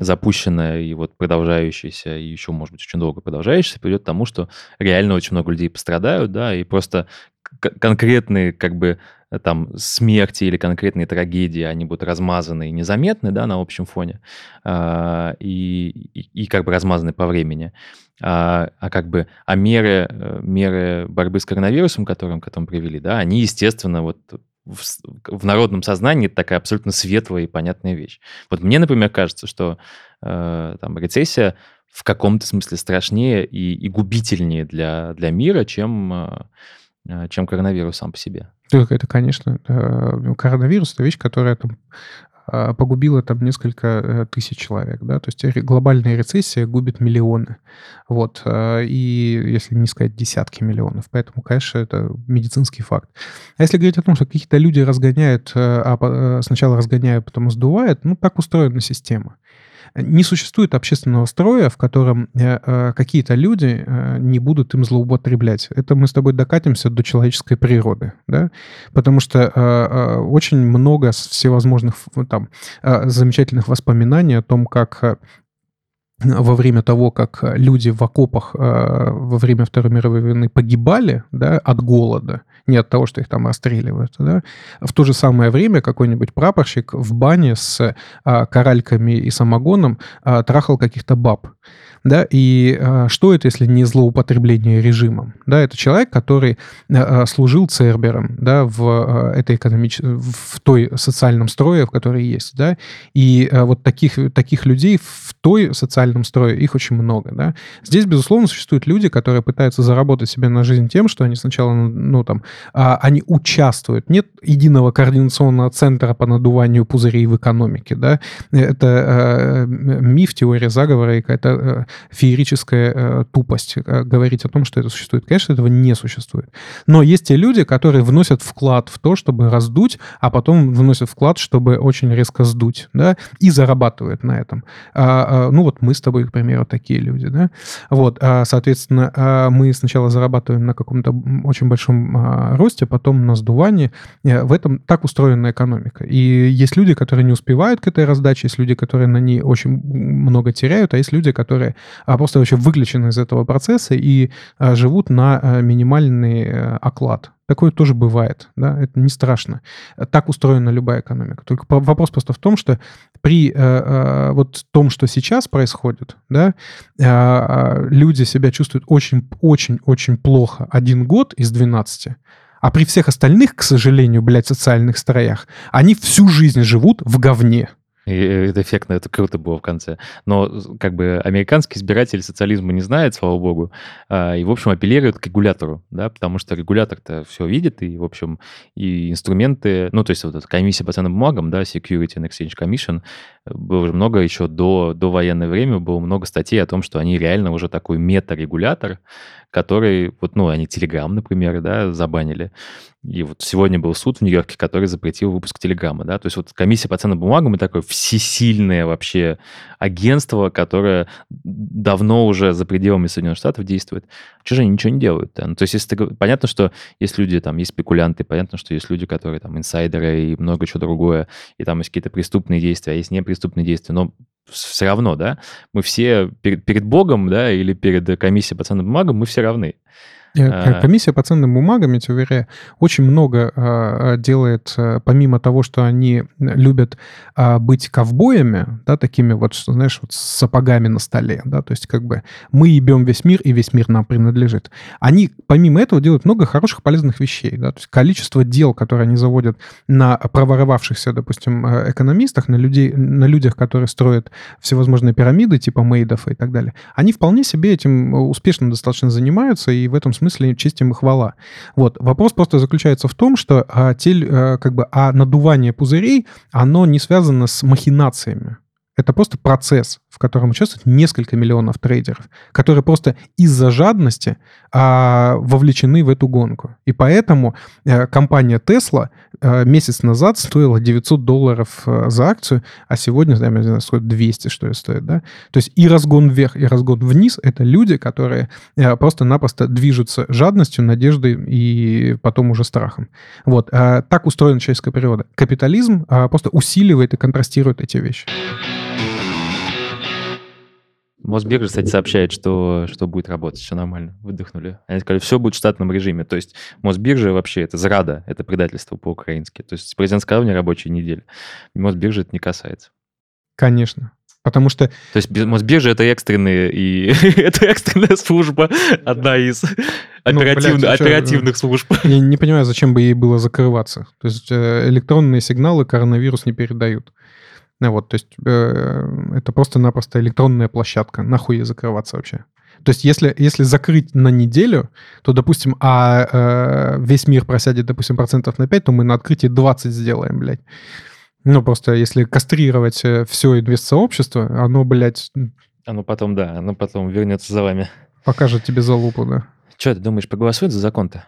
запущенная и вот продолжающаяся, и еще, может быть, очень долго продолжающаяся, приведет к тому, что реально очень много людей пострадают, да, и просто конкретные, как бы, там, смерти или конкретные трагедии, они будут размазаны и незаметны, да, на общем фоне, а, и, и, и как бы размазаны по времени. А, а как бы, а меры, э, меры борьбы с коронавирусом, которым к этому привели, да, они, естественно, вот в, в народном сознании это такая абсолютно светлая и понятная вещь. Вот мне, например, кажется, что э, там рецессия в каком-то смысле страшнее и, и губительнее для, для мира, чем, э, чем коронавирус сам по себе.
Это, конечно, э, коронавирус — это вещь, которая там погубила там несколько э, тысяч человек, да, то есть глобальная рецессия губит миллионы, вот, а, и если не сказать десятки миллионов, поэтому, конечно, это медицинский факт. А если говорить о том, что какие-то люди разгоняют, э, а э, сначала разгоняют, потом сдувают, ну, так устроена система. Не существует общественного строя, в котором э, э, какие-то люди э, не будут им злоупотреблять. Это мы с тобой докатимся до человеческой природы, да? Потому что очень много всевозможных там замечательных воспоминаний о том, как во время того, как люди в окопах во время Второй мировой войны погибали да, от голода, не от того, что их там расстреливают. Да? В то же самое время какой-нибудь прапорщик в бане с а, коральками и самогоном трахал каких-то баб да, и э, что это, если не злоупотребление режимом? Да, это человек, который э, служил цербером, да, в э, этой экономич... в той социальном строе, в которой есть, да, и э, вот таких, таких людей в той социальном строе, их очень много, да. Здесь, безусловно, существуют люди, которые пытаются заработать себе на жизнь тем, что они сначала, ну, там, э, они участвуют. Нет единого координационного центра по надуванию пузырей в экономике, да, это э, миф, теория заговора и какая-то э, феерическая э, тупость э, говорить о том, что это существует. Конечно, этого не существует. Но есть те люди, которые вносят вклад в то, чтобы раздуть, а потом вносят вклад, чтобы очень резко сдуть, да, и зарабатывают на этом. А, а, ну вот мы с тобой, к примеру, такие люди, да. Вот, а, соответственно, мы сначала зарабатываем на каком-то очень большом а, росте, потом на сдувании. Э, в этом так устроена экономика. И есть люди, которые не успевают к этой раздаче, есть люди, которые на ней очень много теряют, а есть люди, которые а просто вообще выключены из этого процесса и а, живут на а, минимальный э, оклад. Такое тоже бывает, да, это не страшно. Так устроена любая экономика. Только вопрос просто в том, что при э, э, вот том, что сейчас происходит, да, э, люди себя чувствуют очень-очень-очень плохо один год из 12, а при всех остальных, к сожалению, блядь, социальных строях, они всю жизнь живут в говне.
И это эффектно, это круто было в конце. Но как бы американский избиратель социализма не знает, слава богу, а, и, в общем, апеллирует к регулятору, да, потому что регулятор-то все видит, и, в общем, и инструменты, ну, то есть вот эта комиссия по ценным бумагам, да, Security and Exchange Commission, было уже много еще до, до военное время, было много статей о том, что они реально уже такой мета-регулятор, который, вот, ну, они Telegram, например, да, забанили. И вот сегодня был суд в Нью-Йорке, который запретил выпуск Телеграма, да, то есть вот комиссия по ценным бумагам и такой, все всесильное вообще агентство, которое давно уже за пределами Соединенных Штатов действует. Чего же они ничего не делают? Да? Ну, то есть, если ты, понятно, что есть люди, там, есть спекулянты, понятно, что есть люди, которые там инсайдеры и много чего другое, и там есть какие-то преступные действия, а есть непреступные действия, но все равно, да, мы все перед, перед Богом, да, или перед комиссией по ценным бумагам, мы все равны.
Э, а. Комиссия по ценным бумагам, я тебе уверяю, очень много а, делает, э, помимо того, что они любят а, быть ковбоями, да, такими вот, знаешь, вот с сапогами на столе, да, то есть как бы мы ебем весь мир, и весь мир нам принадлежит. Они, помимо этого, делают много хороших, полезных вещей, да, то есть количество дел, которые они заводят на проворовавшихся, допустим, э, экономистах, на, людей, на людях, которые строят всевозможные пирамиды, типа Мейдов и так далее, они вполне себе этим успешно достаточно занимаются, и в этом смысле честь им и хвала. Вот. Вопрос просто заключается в том, что а, тель, а, как бы, а надувание пузырей, оно не связано с махинациями. Это просто процесс, в котором участвует несколько миллионов трейдеров, которые просто из-за жадности а, вовлечены в эту гонку. И поэтому а, компания Tesla а, месяц назад стоила 900 долларов а, за акцию, а сегодня, я не знаю, стоит 200, что ли, стоит, да? То есть и разгон вверх, и разгон вниз — это люди, которые а, просто-напросто движутся жадностью, надеждой и потом уже страхом. Вот. А, так устроена человеческая природа. Капитализм а, просто усиливает и контрастирует эти вещи.
Мосбиржа, кстати, сообщает, что, что будет работать, все нормально, выдохнули. Они сказали, все будет в штатном режиме. То есть Мосбиржа вообще это зрада, это предательство по-украински. То есть президент сказал мне рабочей недели. Мосбиржа это не касается.
Конечно. Потому что...
То есть Мосбиржа это экстренные, и *laughs* это экстренная служба, одна из ну, оперативных, блядь, оперативных служб.
Я не понимаю, зачем бы ей было закрываться. То есть э, электронные сигналы коронавирус не передают. Ну вот, то есть э, это просто-напросто электронная площадка. Нахуй ей закрываться вообще? То есть если, если закрыть на неделю, то, допустим, а э, весь мир просядет, допустим, процентов на 5, то мы на открытии 20 сделаем, блядь. Ну, просто если кастрировать э, все инвест-сообщество, оно, блядь...
Оно потом, да, оно потом вернется за вами.
Покажет тебе залупу, да.
Что, ты думаешь, проголосуют за закон-то?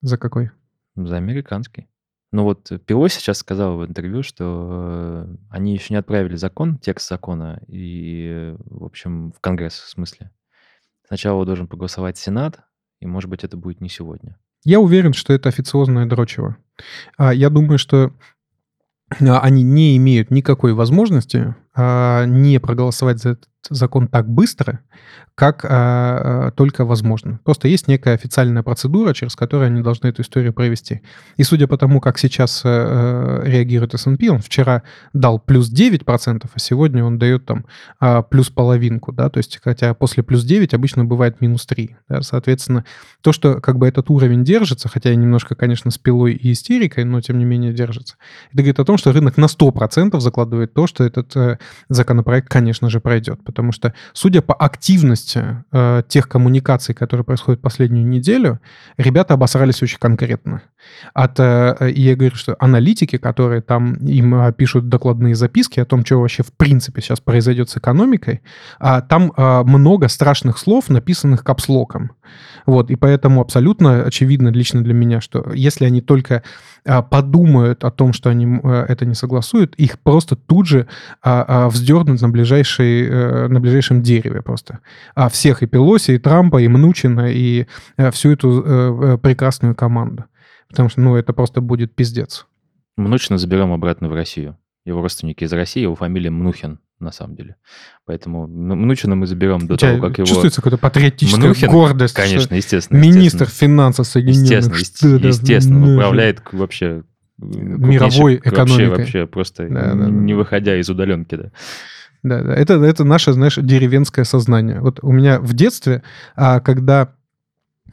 За какой?
За американский. Ну вот Пелоси сейчас сказал в интервью, что э, они еще не отправили закон, текст закона, и, в общем, в Конгресс, в смысле. Сначала должен проголосовать Сенат, и, может быть, это будет не сегодня.
Я уверен, что это официозное дрочево. А, я думаю, что а, они не имеют никакой возможности не проголосовать за этот закон так быстро, как а, а, только возможно. Просто есть некая официальная процедура, через которую они должны эту историю провести. И судя по тому, как сейчас а, реагирует S&P, он вчера дал плюс 9%, а сегодня он дает там а, плюс половинку, да, то есть хотя после плюс 9 обычно бывает минус 3. Да, соответственно, то, что как бы этот уровень держится, хотя немножко, конечно, с пилой и истерикой, но тем не менее держится, это говорит о том, что рынок на 100% закладывает то, что этот э, законопроект, конечно же, пройдет. Потому что, судя по активности э, тех коммуникаций, которые происходят последнюю неделю, ребята обосрались очень конкретно. От, э, я говорю, что аналитики, которые там им э, пишут докладные записки о том, что вообще в принципе сейчас произойдет с экономикой, э, там э, много страшных слов, написанных капслоком. Вот, и поэтому абсолютно очевидно лично для меня, что если они только а, подумают о том, что они а, это не согласуют, их просто тут же а, вздернут на, ближайшей, э, на ближайшем дереве просто. А всех и Пелоси, и Трампа, и Мнучина, и э, всю эту э, прекрасную команду. Потому что, ну, это просто будет пиздец.
Мнучина заберем обратно в Россию. Его родственники из России, его фамилия Мнухин на самом деле. Поэтому Мнучина мы заберем до того, как его...
Чувствуется какая-то патриотическая Мнухин, гордость.
Конечно, естественно.
Министр естественно. финансов Соединенных
Естественно, Штатов. естественно. Управляет вообще
мировой экономикой.
Вообще, вообще просто да, да, не выходя из удаленки, да.
Да, да. Это, это наше, знаешь, деревенское сознание. Вот у меня в детстве, а, когда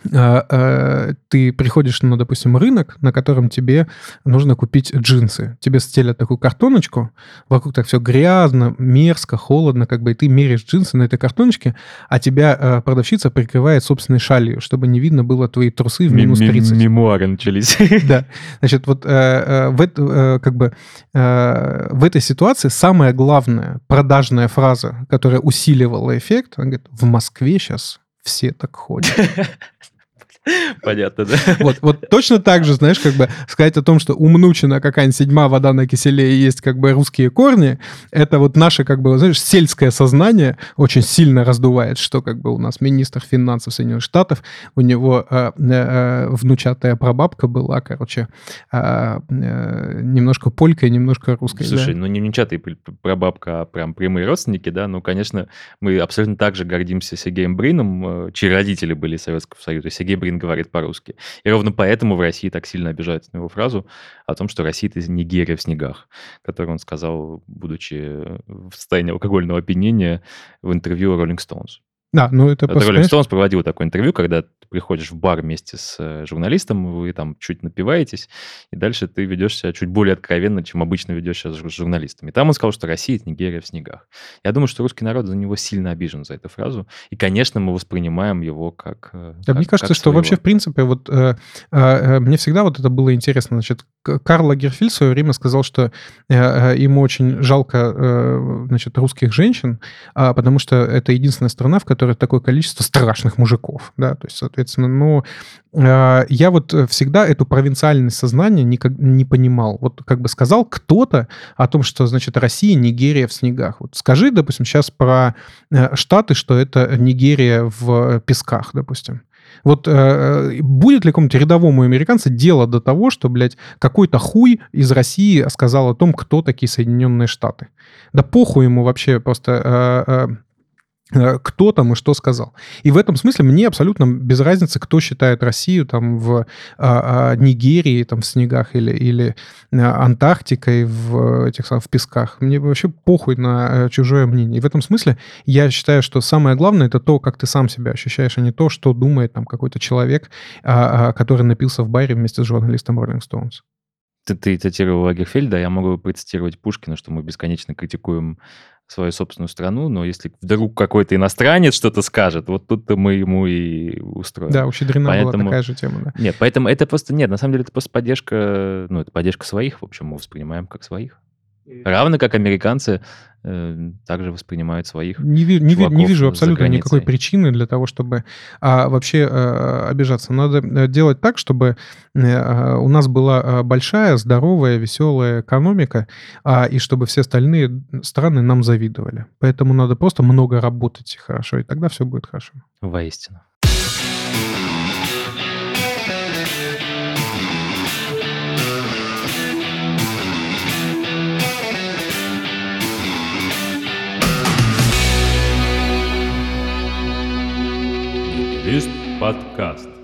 ты приходишь на, допустим, рынок, на котором тебе нужно купить джинсы. Тебе стелят такую картоночку, вокруг так все грязно, мерзко, холодно, как бы, и ты меряешь джинсы на этой картоночке, а тебя а, продавщица прикрывает собственной шалью, чтобы не видно было твои трусы в минус 30.
Мемуары начались. *laughs*
Да. *laughs* Значит, вот в, как бы, в этой ситуации самая главная продажная фраза, которая усиливала эффект, она говорит, в Москве сейчас все так ходят. *laughs* *laughs*
Понятно, да?
Вот, вот точно так же, знаешь, как бы сказать о том, что у Мнучина какая-нибудь седьмая вода на киселе и есть как бы русские корни, это вот наше, как бы, знаешь, сельское сознание очень сильно раздувает, что как бы у нас министр финансов Соединенных Штатов, у него э, э, внучатая прабабка была, короче, э, э, немножко полькой, немножко русской.
Слушай,
да.
ну не внучатая прабабка, а прям прямые родственники, да, ну, конечно, мы абсолютно так же гордимся Сергеем Брином, э, чьи родители были Советского Союза. Сергей Брин говорит по-русски. И ровно поэтому в России так сильно обижаются на его фразу о том, что Россия — это Нигерия в снегах, которую он сказал, будучи в состоянии алкогольного опьянения в интервью Rolling Stones.
Да, ну это...
Это Роллинг Стоунс проводил такое интервью, когда ты приходишь в бар вместе с э, журналистом, вы там чуть напиваетесь, и дальше ты ведешь себя чуть более откровенно, чем обычно ведешь себя с журналистами. Там он сказал, что Россия — это Нигерия в снегах. Я думаю, что русский народ за него сильно обижен за эту фразу, и, конечно, мы воспринимаем его как...
Э,
да,
как, мне кажется, что вообще, в принципе, вот э, э, мне всегда вот это было интересно. Значит, Карл Лагерфельд в свое время сказал, что э, э, ему очень жалко, э, значит, русских женщин, э, потому что это единственная страна, в которой такое количество страшных мужиков, да, то есть, соответственно, ну, э, я вот всегда эту провинциальность сознания никак не понимал. Вот как бы сказал кто-то о том, что, значит, Россия, Нигерия в снегах. Вот скажи, допустим, сейчас про Штаты, что это Нигерия в песках, допустим. Вот э, будет ли какому-то рядовому американцу дело до того, что, блядь, какой-то хуй из России сказал о том, кто такие Соединенные Штаты? Да похуй ему вообще просто... Э, э, Э, кто там и что сказал. И в этом смысле мне абсолютно без разницы, кто считает Россию там в а, а, Нигерии, там в снегах или, или э, Антарктикой в этих в песках. Мне вообще похуй на э, чужое мнение. И в этом смысле я считаю, что самое главное это то, как ты сам себя ощущаешь, а не то, что думает там какой-то человек, а, а, который напился в баре вместе с журналистом Rolling Stones.
Ты, ты цитировал Лагерфельда, я могу процитировать Пушкина, что мы бесконечно критикуем свою собственную страну, но если вдруг какой-то иностранец что-то скажет, вот тут-то мы ему и устроим.
Да, у Щедрина поэтому... была такая же тема, да.
Нет, поэтому это просто, нет, на самом деле это просто поддержка, ну, это поддержка своих, в общем, мы воспринимаем как своих. Равно как американцы э, также воспринимают своих.
Не, ви, не, не вижу абсолютно никакой причины для того, чтобы а, вообще а, обижаться. Надо э, делать так, чтобы а, у нас была большая, здоровая, веселая экономика, а, и чтобы все остальные страны нам завидовали. Поэтому надо просто много работать хорошо, и тогда все будет хорошо.
Воистину.
Лист подкаст.